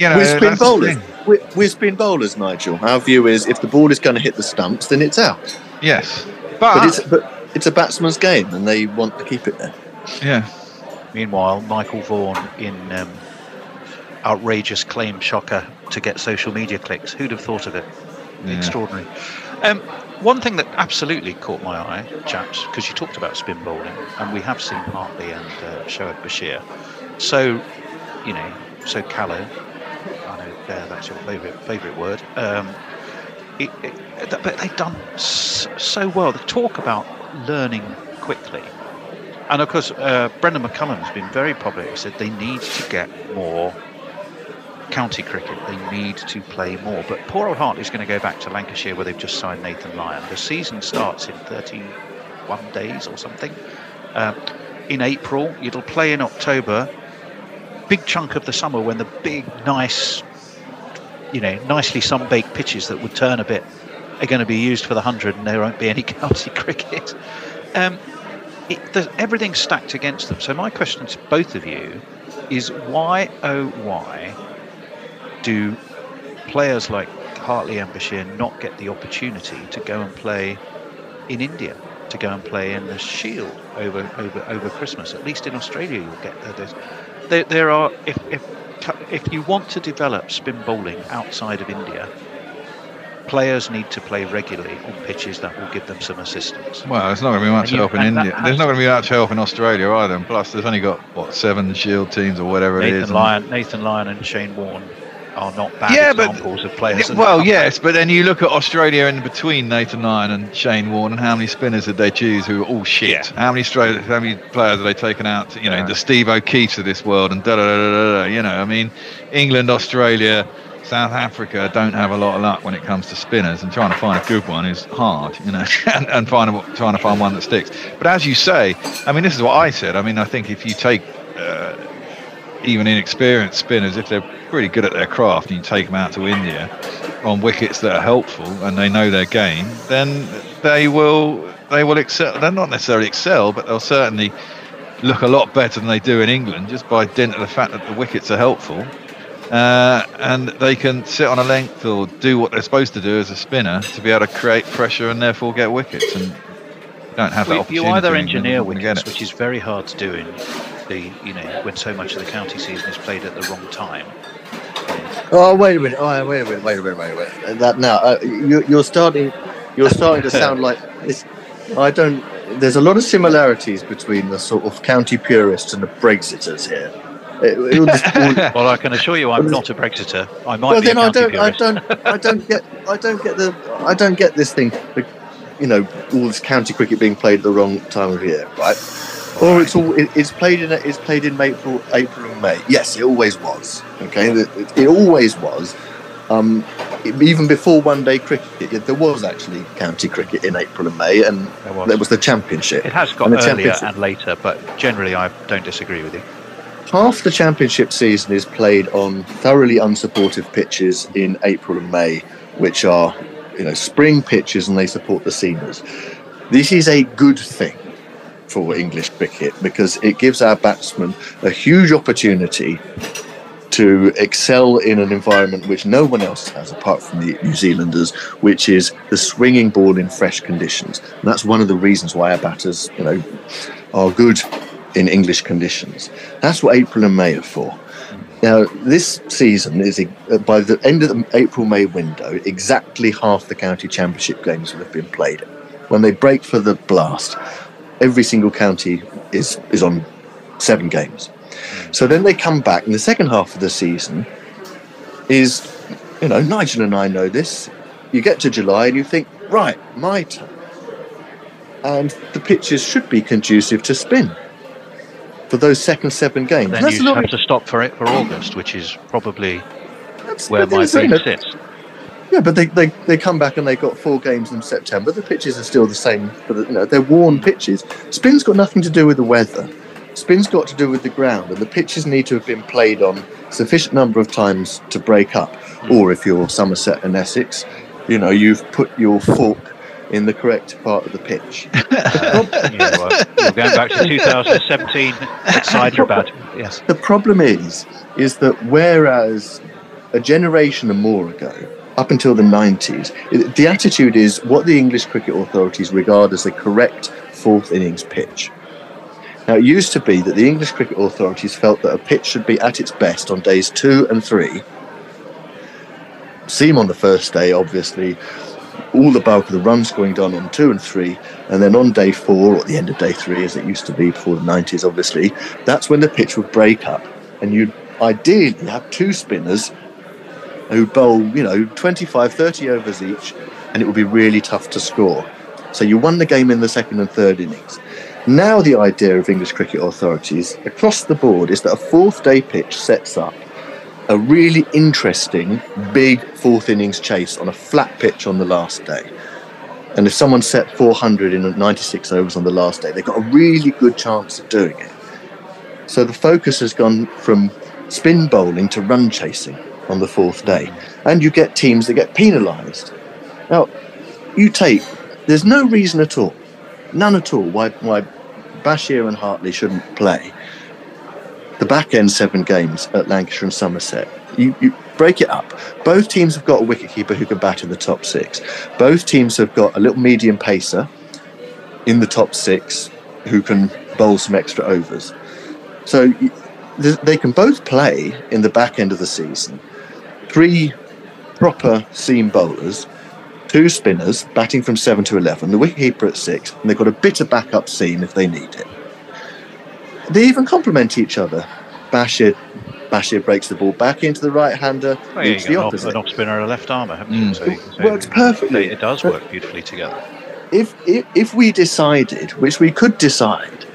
You know, we're spin bowlers. We're, we're spin bowlers, Nigel. Our view is if the ball is going to hit the stumps, then it's out. Yes, But but, it's but it's a batsman's game, and they want to keep it there. yeah, Meanwhile, Michael Vaughan in um, outrageous claim shocker to get social media clicks. Who'd have thought of it? Yeah. Extraordinary. Um, one thing that absolutely caught my eye, chaps, because you talked about spin bowling, and we have seen Hartley and uh, Shoaib Bashir. So, you know, so callow. I know uh, that's your favourite favourite word. Um, it, it, but they've done so, so well. They talk about learning quickly. And of course, uh, Brendon McCullum has been very public. He said they need to get more county cricket. They need to play more. But poor old Hartley's going to go back to Lancashire where they've just signed Nathan Lyon. The season starts in 31 days or something. Um, in April, it'll play in October. Big chunk of the summer when the big, nice, you know, nicely sun-baked pitches that would turn a bit are going to be used for the hundred, and there won't be any county cricket. Um, it, everything's stacked against them. So my question to both of you is why, oh why, do players like Hartley and Bashir not get the opportunity to go and play in India, to go and play in the Shield over over over Christmas? At least in Australia, you'll get there. There, there are if, if if you want to develop spin bowling outside of India, players need to play regularly on pitches that will give them some assistance. Well, there's not going to be much help in India. There's not going to be much help in Australia either. And plus, there's only got what seven Shield teams or whatever Nathan it is. Lyon, Nathan Lyon, and Shane Warne are not bad yeah, examples but, of players. Well, yes, but then you look at Australia in between Nathan Lyon and Shane Warne, and how many spinners did they choose who are all shit? Yeah. How many straight, how many players have they taken out? To, you know, yeah. the Steve O'Keefes of this world, and da da da da da. You know, I mean, England, Australia. South Africa don't have a lot of luck when it comes to spinners, and trying to find a good one is hard, you know, and, and find a, trying to find one that sticks. But as you say, I mean, this is what I said. I mean, I think if you take uh, even inexperienced spinners, if they're pretty good at their craft, and you take them out to India on wickets that are helpful and they know their game, then they will they will excel. They're not necessarily excel, but they'll certainly look a lot better than they do in England just by dint of the fact that the wickets are helpful uh, and they can sit on a length or do what they're supposed to do as a spinner to be able to create pressure and therefore get wickets. And don't have well, that You either engineer wickets, which is very hard to do in the you know when so much of the county season is played at the wrong time. Oh wait a minute! Oh wait a minute! Wait a minute! Wait a minute! That now uh, you, you're starting. You're starting to sound like this. I don't. There's a lot of similarities between the sort of county purists and the Brexiters here. It, it well, I can assure you, I'm not a Brexiter. I might well, be then I don't, I don't, I don't get, I don't get the, I don't get this thing. You know, all this county cricket being played at the wrong time of year, right? Or it's all it, it's played in it's played in April, April and May. Yes, it always was. Okay, it, it always was. Um, even before one day cricket, there was actually county cricket in April and May, and there was, there was the championship. It has got earlier and later, but generally I don't disagree with you half the championship season is played on thoroughly unsupportive pitches in April and May, which are, you know, spring pitches and they support the seamers. This is a good thing for English cricket because it gives our batsmen a huge opportunity to excel in an environment which no one else has apart from the New Zealanders, which is the swinging ball in fresh conditions. And that's one of the reasons why our batters, you know, are good in English conditions. That's what April and May are for. Now, this season is uh, by the end of the April May window, exactly half the county championship games will have been played. When they break for the blast, every single county is, is on seven games. So then they come back, and the second half of the season is, you know, Nigel and I know this. You get to July and you think, right, my turn. And the pitches should be conducive to spin for those second seven games. Then you have to stop for it for August, which is probably That's, where my beef sits. Yeah, but they, they, they come back and they've got four games in September. The pitches are still the same, but you know they're worn pitches. Spin's got nothing to do with the weather. Spin's got to do with the ground, and the pitches need to have been played on sufficient number of times to break up. Mm. Or if you're Somerset and Essex, you know you've put your fork in the correct part of the pitch. yeah, well, we're going back to 2017. Excited about it. Yes. The problem is, is that whereas a generation or more ago, up until the 90s, the attitude is what the English cricket authorities regard as the correct fourth innings pitch. Now, it used to be that the English cricket authorities felt that a pitch should be at its best on days two and three. Seam on the first day, obviously, all the bulk of the runs going down on two and three, and then on day four, or at the end of day three, as it used to be before the 90s, obviously, that's when the pitch would break up, and you'd ideally have two spinners who bowl, you know, 25, 30 overs each, and it would be really tough to score. So you won the game in the second and third innings. Now the idea of English cricket authorities across the board is that a fourth day pitch sets up a really interesting big fourth innings chase on a flat pitch on the last day. And if someone set 400 in 96 overs on the last day, they've got a really good chance of doing it. So the focus has gone from spin bowling to run chasing on the fourth day. And you get teams that get penalised. Now, you take, there's no reason at all, none at all, why, why Bashir and Hartley shouldn't play the back end seven games at Lancashire and Somerset. You, you break it up. Both teams have got a wicketkeeper who can bat in the top six. Both teams have got a little medium pacer in the top six who can bowl some extra overs. So they can both play in the back end of the season. Three proper seam bowlers, two spinners batting from seven to eleven, the wicketkeeper at six, and they've got a bit of backup seam if they need it. They even complement each other. Bashir, Bashir breaks the ball back into the right hander, Well, yeah, the got an off, opposite. an off spinner and a left armour, haven't you? Mm. So, can works perfectly. It does work beautifully together. if, if if we decided, which we could decide,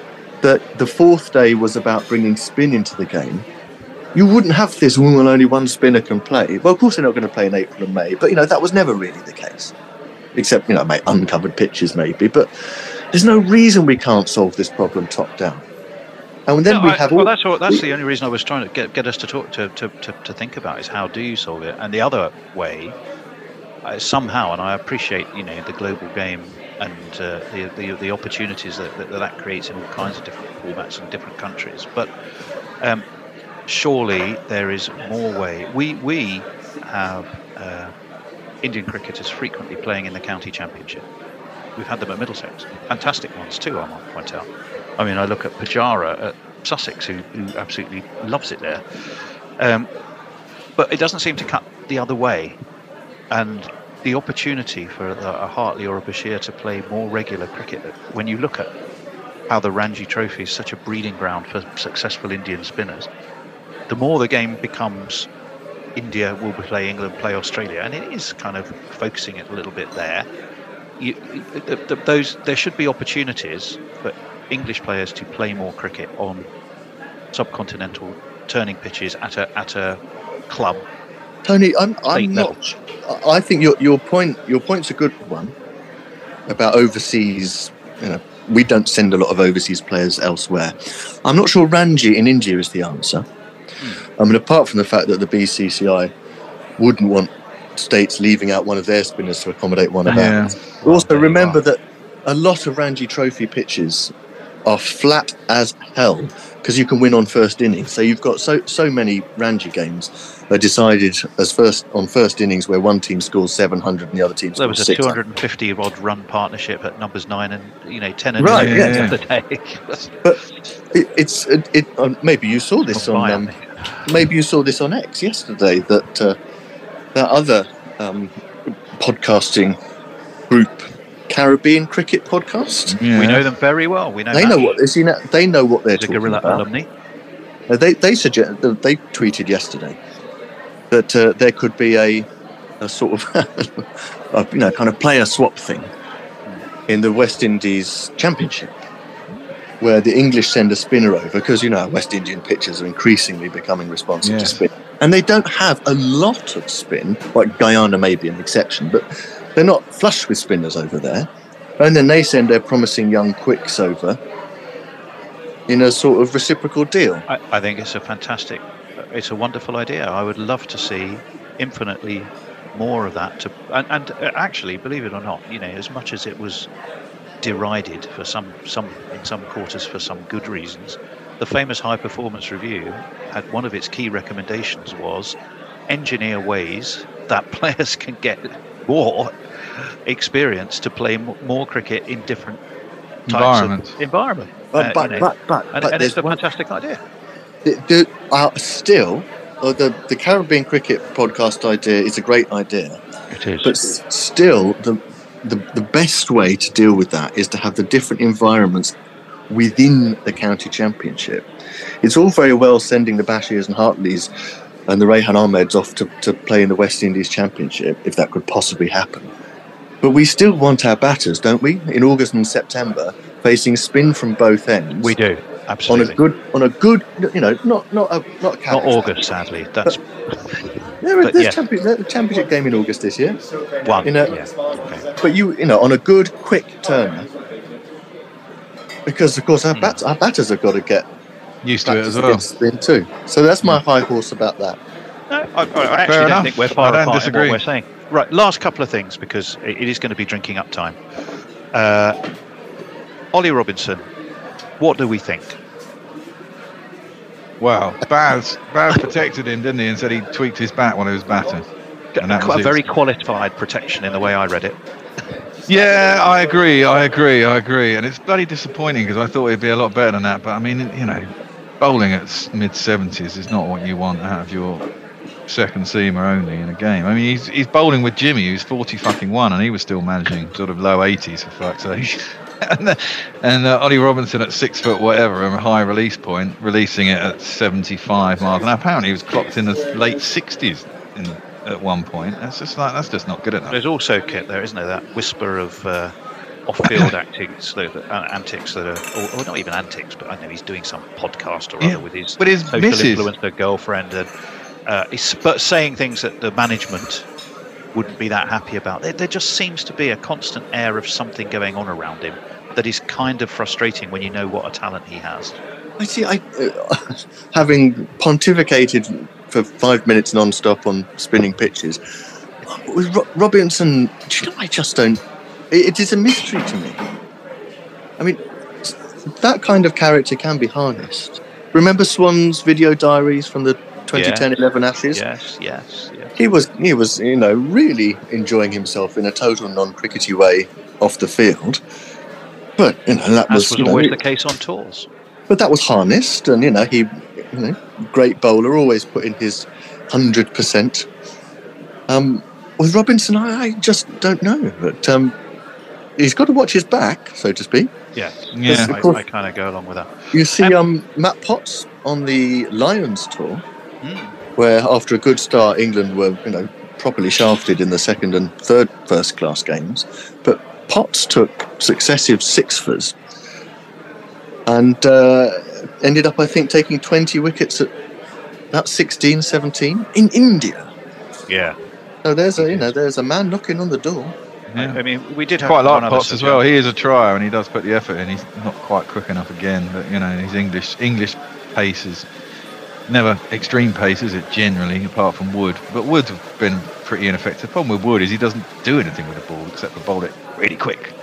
that the fourth day was about bringing spin into the game, you wouldn't have this. Well, only one spinner can play. Well, of course they're not going to play in April and May, but you know that was never really the case, except you know, may uncovered pitches maybe. But there's no reason we can't solve this problem top down. And then No, we I- have well, all. that's what, that's we- the only reason I was trying to get, get us to talk to, to, to, to think about is how do you solve it? And the other way, uh, somehow, and I appreciate you know the global game and uh, the, the the opportunities that, that that creates in all kinds of different formats and different countries, but um, surely there is more way. We we have uh, Indian cricketers frequently playing in the county championship. We've had them at Middlesex, fantastic ones too. I might point out. I mean, I look at Pujara at Sussex, who, who absolutely loves it there. Um, but it doesn't seem to cut the other way, and the opportunity for a, Hartley or a Bashir to play more regular cricket. When you look at how the Ranji Trophy is such a breeding ground for successful Indian spinners, the more the game becomes India will play England, play Australia, and it is kind of focusing it a little bit there. You, those there should be opportunities for English players to play more cricket on subcontinental turning pitches at a at a club. Tony, I'm, I'm not. I I think your your point your point's a good one about overseas. You know, we don't send a lot of overseas players elsewhere. I'm not sure Ranji in India is the answer. Hmm. I mean, apart from the fact that the BCCI wouldn't want states leaving out one of their spinners to accommodate one of Yeah. Also, remember that a lot of Ranji Trophy pitches are flat as hell because you can win on first innings. So you've got so so many Ranji games are decided as first on first innings where one team scores 700 and the other team There scores was a 250 odd run partnership at numbers nine and you know ten and Right, eleven yeah. of the day. But it, it's it, it um, maybe you saw this Gone on um, maybe you saw this on X yesterday that uh, that other um, podcasting group, Caribbean Cricket Podcast. Yeah. We know them very well. We know They know Matt. what they, know, they know what they're He's a talking Guerrilla about. alumni. Uh, They they suggest they tweeted yesterday that uh, there could be a a sort of a, you know kind of player swap thing in the West Indies Championship, where the English send a spinner over because you know West Indian pitchers are increasingly becoming responsive to spin, and they don't have a lot of spin. Like Guyana may be an exception, but they're not flush with spinners over there. And then they send their promising young quicks over in a sort of reciprocal deal. I, I think it's a fantastic, it's a wonderful idea. I would love to see infinitely more of that. To and, and uh, actually, believe it or not, you know, as much as it was derided for some some in some quarters for some good reasons, the famous High Performance Review had one of its key recommendations was engineer ways that players can get more experience to play m- more cricket in different types Environments. of environment. But, Uh, but, you know, but, but, and, but and it's there's a one, fantastic idea. the, the, uh, still, uh, the, the Caribbean Cricket podcast idea is a great idea, It is. but s- still, the, the, the best way to deal with that is to have the different environments within the county championship. It's all very well sending the Bashirs and Hartleys and the Rehan Ahmed's off to, to play in the West Indies Championship, if that could possibly happen. But we still want our batters, don't we? In August and September, facing spin from both ends. We do absolutely on a good, on a good, you know, not not a not a Not August, sadly. That's There but there's yeah. champion, there's championship game in August this year. one. You know, yeah. Okay. but you, you know, on a good, quick turn Because of course our, hmm. bat, our batters have got to get Used to it practice as well. against spin too. So that's my high horse about that. No, I, I actually don't enough. think we're I far don't apart in disagree. what we're saying. Right, last couple of things because it, it is going to be drinking up time. Uh, Ollie Robinson, what do we think? Well, Baz, Baz protected him, didn't he, and said he tweaked his bat when he was batting. And that Quite was a it. very qualified protection in the way I read it. Yeah, I agree. I agree. I agree. And it's bloody disappointing because I thought he'd be a lot better than that. But I mean, you know, bowling at mid seventies is not what you want out of your second seamer only in a game. I mean, he's he's bowling with Jimmy, who's forty fucking one, and he was still managing sort of low eighties for fuck's sake. and and uh, Ollie Robinson at six foot whatever, a high release point, releasing it at seventy five miles. And apparently, he was clocked in the late sixties in at one point. That's just like that's just not good enough. There's also Kit there, isn't there? That whisper of uh, off-field antics, that, uh, antics that are, or, or not even antics, but I know he's doing some podcast or Yeah, other with his with his social missus. influencer girlfriend, and uh, he's but saying things that the management wouldn't be that happy about. There, there just seems to be a constant air of something going on around him that is kind of frustrating when you know what a talent he has. I see. I, uh, having pontificated for five minutes non-stop on spinning pitches, with Ro- Robinson, do you know? I just don't. It, is a mystery to me. I mean, that kind of character can be harnessed. Remember Swann's video diaries from the 2010-11 Ashes? Yes, yes, yes. He was, he was, you know, really enjoying himself in a total non-crickety way off the field. But you know that As was, was you know, always the case on tours. but that was harnessed, and you know he, you know, great bowler, always put in his hundred percent. Um, with Robinson, I, I just don't know, but um, he's got to watch his back, so to speak. Yeah, Yeah. I, I kind of go along with that. You see, um, Matt Potts on the Lions tour, where after a good start, England were, you know, properly shafted in the second and third first class games, but Potts took successive sixfers and uh, ended up, I think, taking 20 wickets at about 16, 17 in India. Yeah. So there's a, you know, there's a man knocking on the door. I, I mean, we did have quite one like other Potts as well. He is a trier and he does put the effort in. He's not quite quick enough again, but you know his English English pace is never extreme pace, is it? Generally, apart from Wood, but Wood's been pretty ineffective. The problem with Wood is he doesn't do anything with the ball except for bowl it really quick.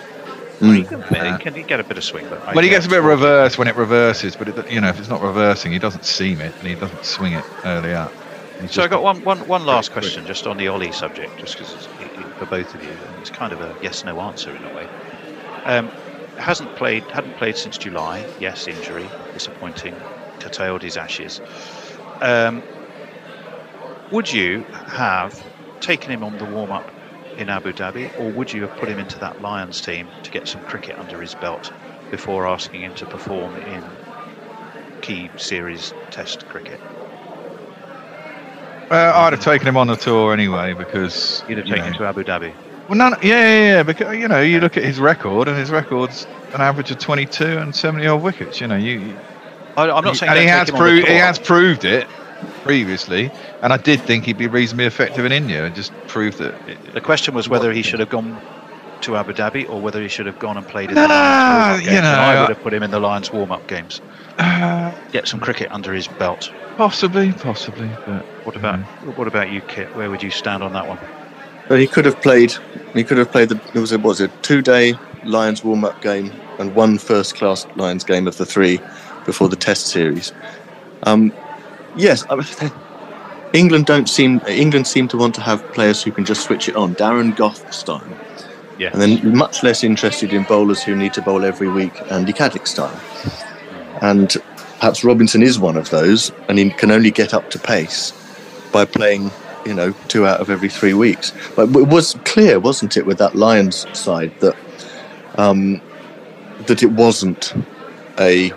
Hmm. Well, he can, he uh, can he get a bit of swing, but I Well, he gets a bit forward. reverse when it reverses, but it, you know if it's not reversing, he doesn't seam it and he doesn't swing it early up. So I got one, one, one last quick. question just on the Ollie subject, just because for both of you, and it's kind of a yes/no answer in a way. Um, hasn't played, hadn't played since July. Yes, injury, disappointing, curtailed his ashes. Um, would you have taken him on the warm-up in Abu Dhabi, or would you have put him into that Lions team to get some cricket under his belt before asking him to perform in key series Test cricket? Uh, I'd have taken him on the tour anyway because You'd have you taken know, him to Abu Dhabi. Well, none, yeah, yeah, yeah, because you know, you look at his record, and his record's an average of 22 and 70 odd wickets. You know, you, you I, I'm not saying and he has take him on the proved he has proved it previously, and I did think he'd be reasonably effective in India, and just proved that. It, The question was whether he should have gone to Abu Dhabi or whether he should have gone and played in Nah, the Lions warm-up you games. And know, I I- would have put him in the Lions warm-up games. uh, Get some cricket under his belt. possibly, possibly, but What about what about you, Kit? Where would you stand on that one? But he could have played. He could have played the. It was a what was it two day Lions warm up game and one first class Lions game of the three before the Test series. Um, yes, England don't seem. England seem to want to have players who can just switch it on, Darren Gough style, Yeah. and then much less interested in bowlers who need to bowl every week, Andy Caddick style. And perhaps Robinson is one of those, and he can only get up to pace by playing, you know, two out of every three weeks. But it was clear, wasn't it, with that Lions side that um, that it wasn't a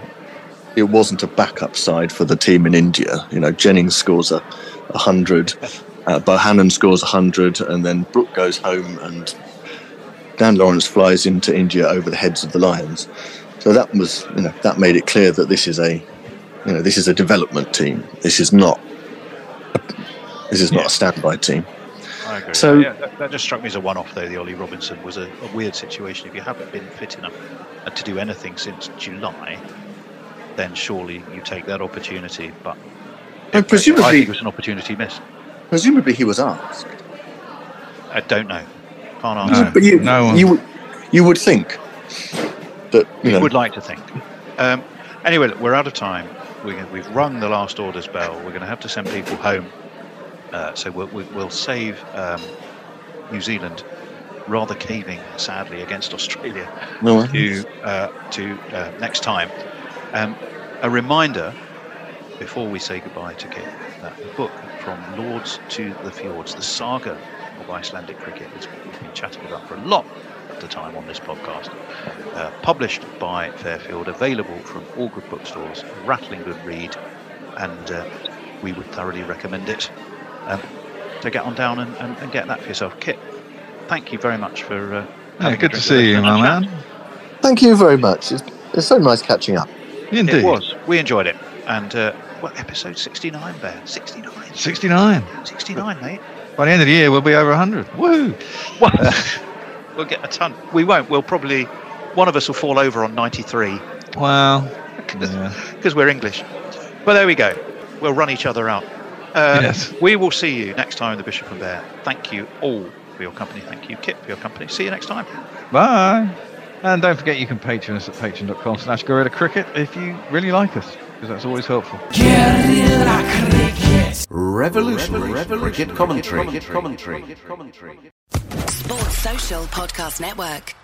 it wasn't a backup side for the team in India. You know, Jennings scores a 100, uh, Bohannon scores a 100, and then Brook goes home and Dan Lawrence flies into India over the heads of the Lions. So that was, you know, that made it clear that this is a, you know, this is a development team. This is not, a, this is not Yeah. a standby team. I agree. So- yeah, that, that just struck me as a one-off, though. The Ollie Robinson was a, a weird situation. If you haven't been fit enough uh, to do anything since July, then surely you take that opportunity. But And I presumably, think it was an opportunity missed. presumably he was asked. I don't know. Can't No. answer. But you, no you, would- you would think that you know. Would like to think. Um, anyway, look, we're out of time. We, we've rung the last orders bell. We're going to have to send people home. Uh, so we'll, we- we'll save um, New Zealand rather caving, sadly, against Australia no, to uh, to uh, next time. Um, a reminder before we say goodbye to Kit that the book from Lords to the Fjords, the saga of Icelandic cricket, is what we've been chatting about for a lot of the time on this podcast. Uh, published by Fairfield, available from all good bookstores, rattling good read, and uh, we would thoroughly recommend it. Um, to get on down and, and, and get that for yourself. Kit, thank you very much for. Uh, Yeah, good to see you, my chat. man. Thank you very much. It's, it's so nice catching up. Indeed. It was. We enjoyed it. And uh, what episode 69, Bear? 69. 69. 69, mate. By the end of the year, we'll be over 100. Woo! Well, we'll get a ton. We won't. We'll probably. One of us will fall over on 93 Well, yeah. because we're English. But there we go. We'll run each other out. Uh, Yes. We will see you next time, the Bishop and Bear. Thank you all for your company. Thank you, Kit, for your company. See you next time. Bye. And don't forget you can patron us at patreon.com slash Guerrilla cricket if you really like us, because that's always helpful. Revolutionary, cricket commentary. Sports Social Podcast Network.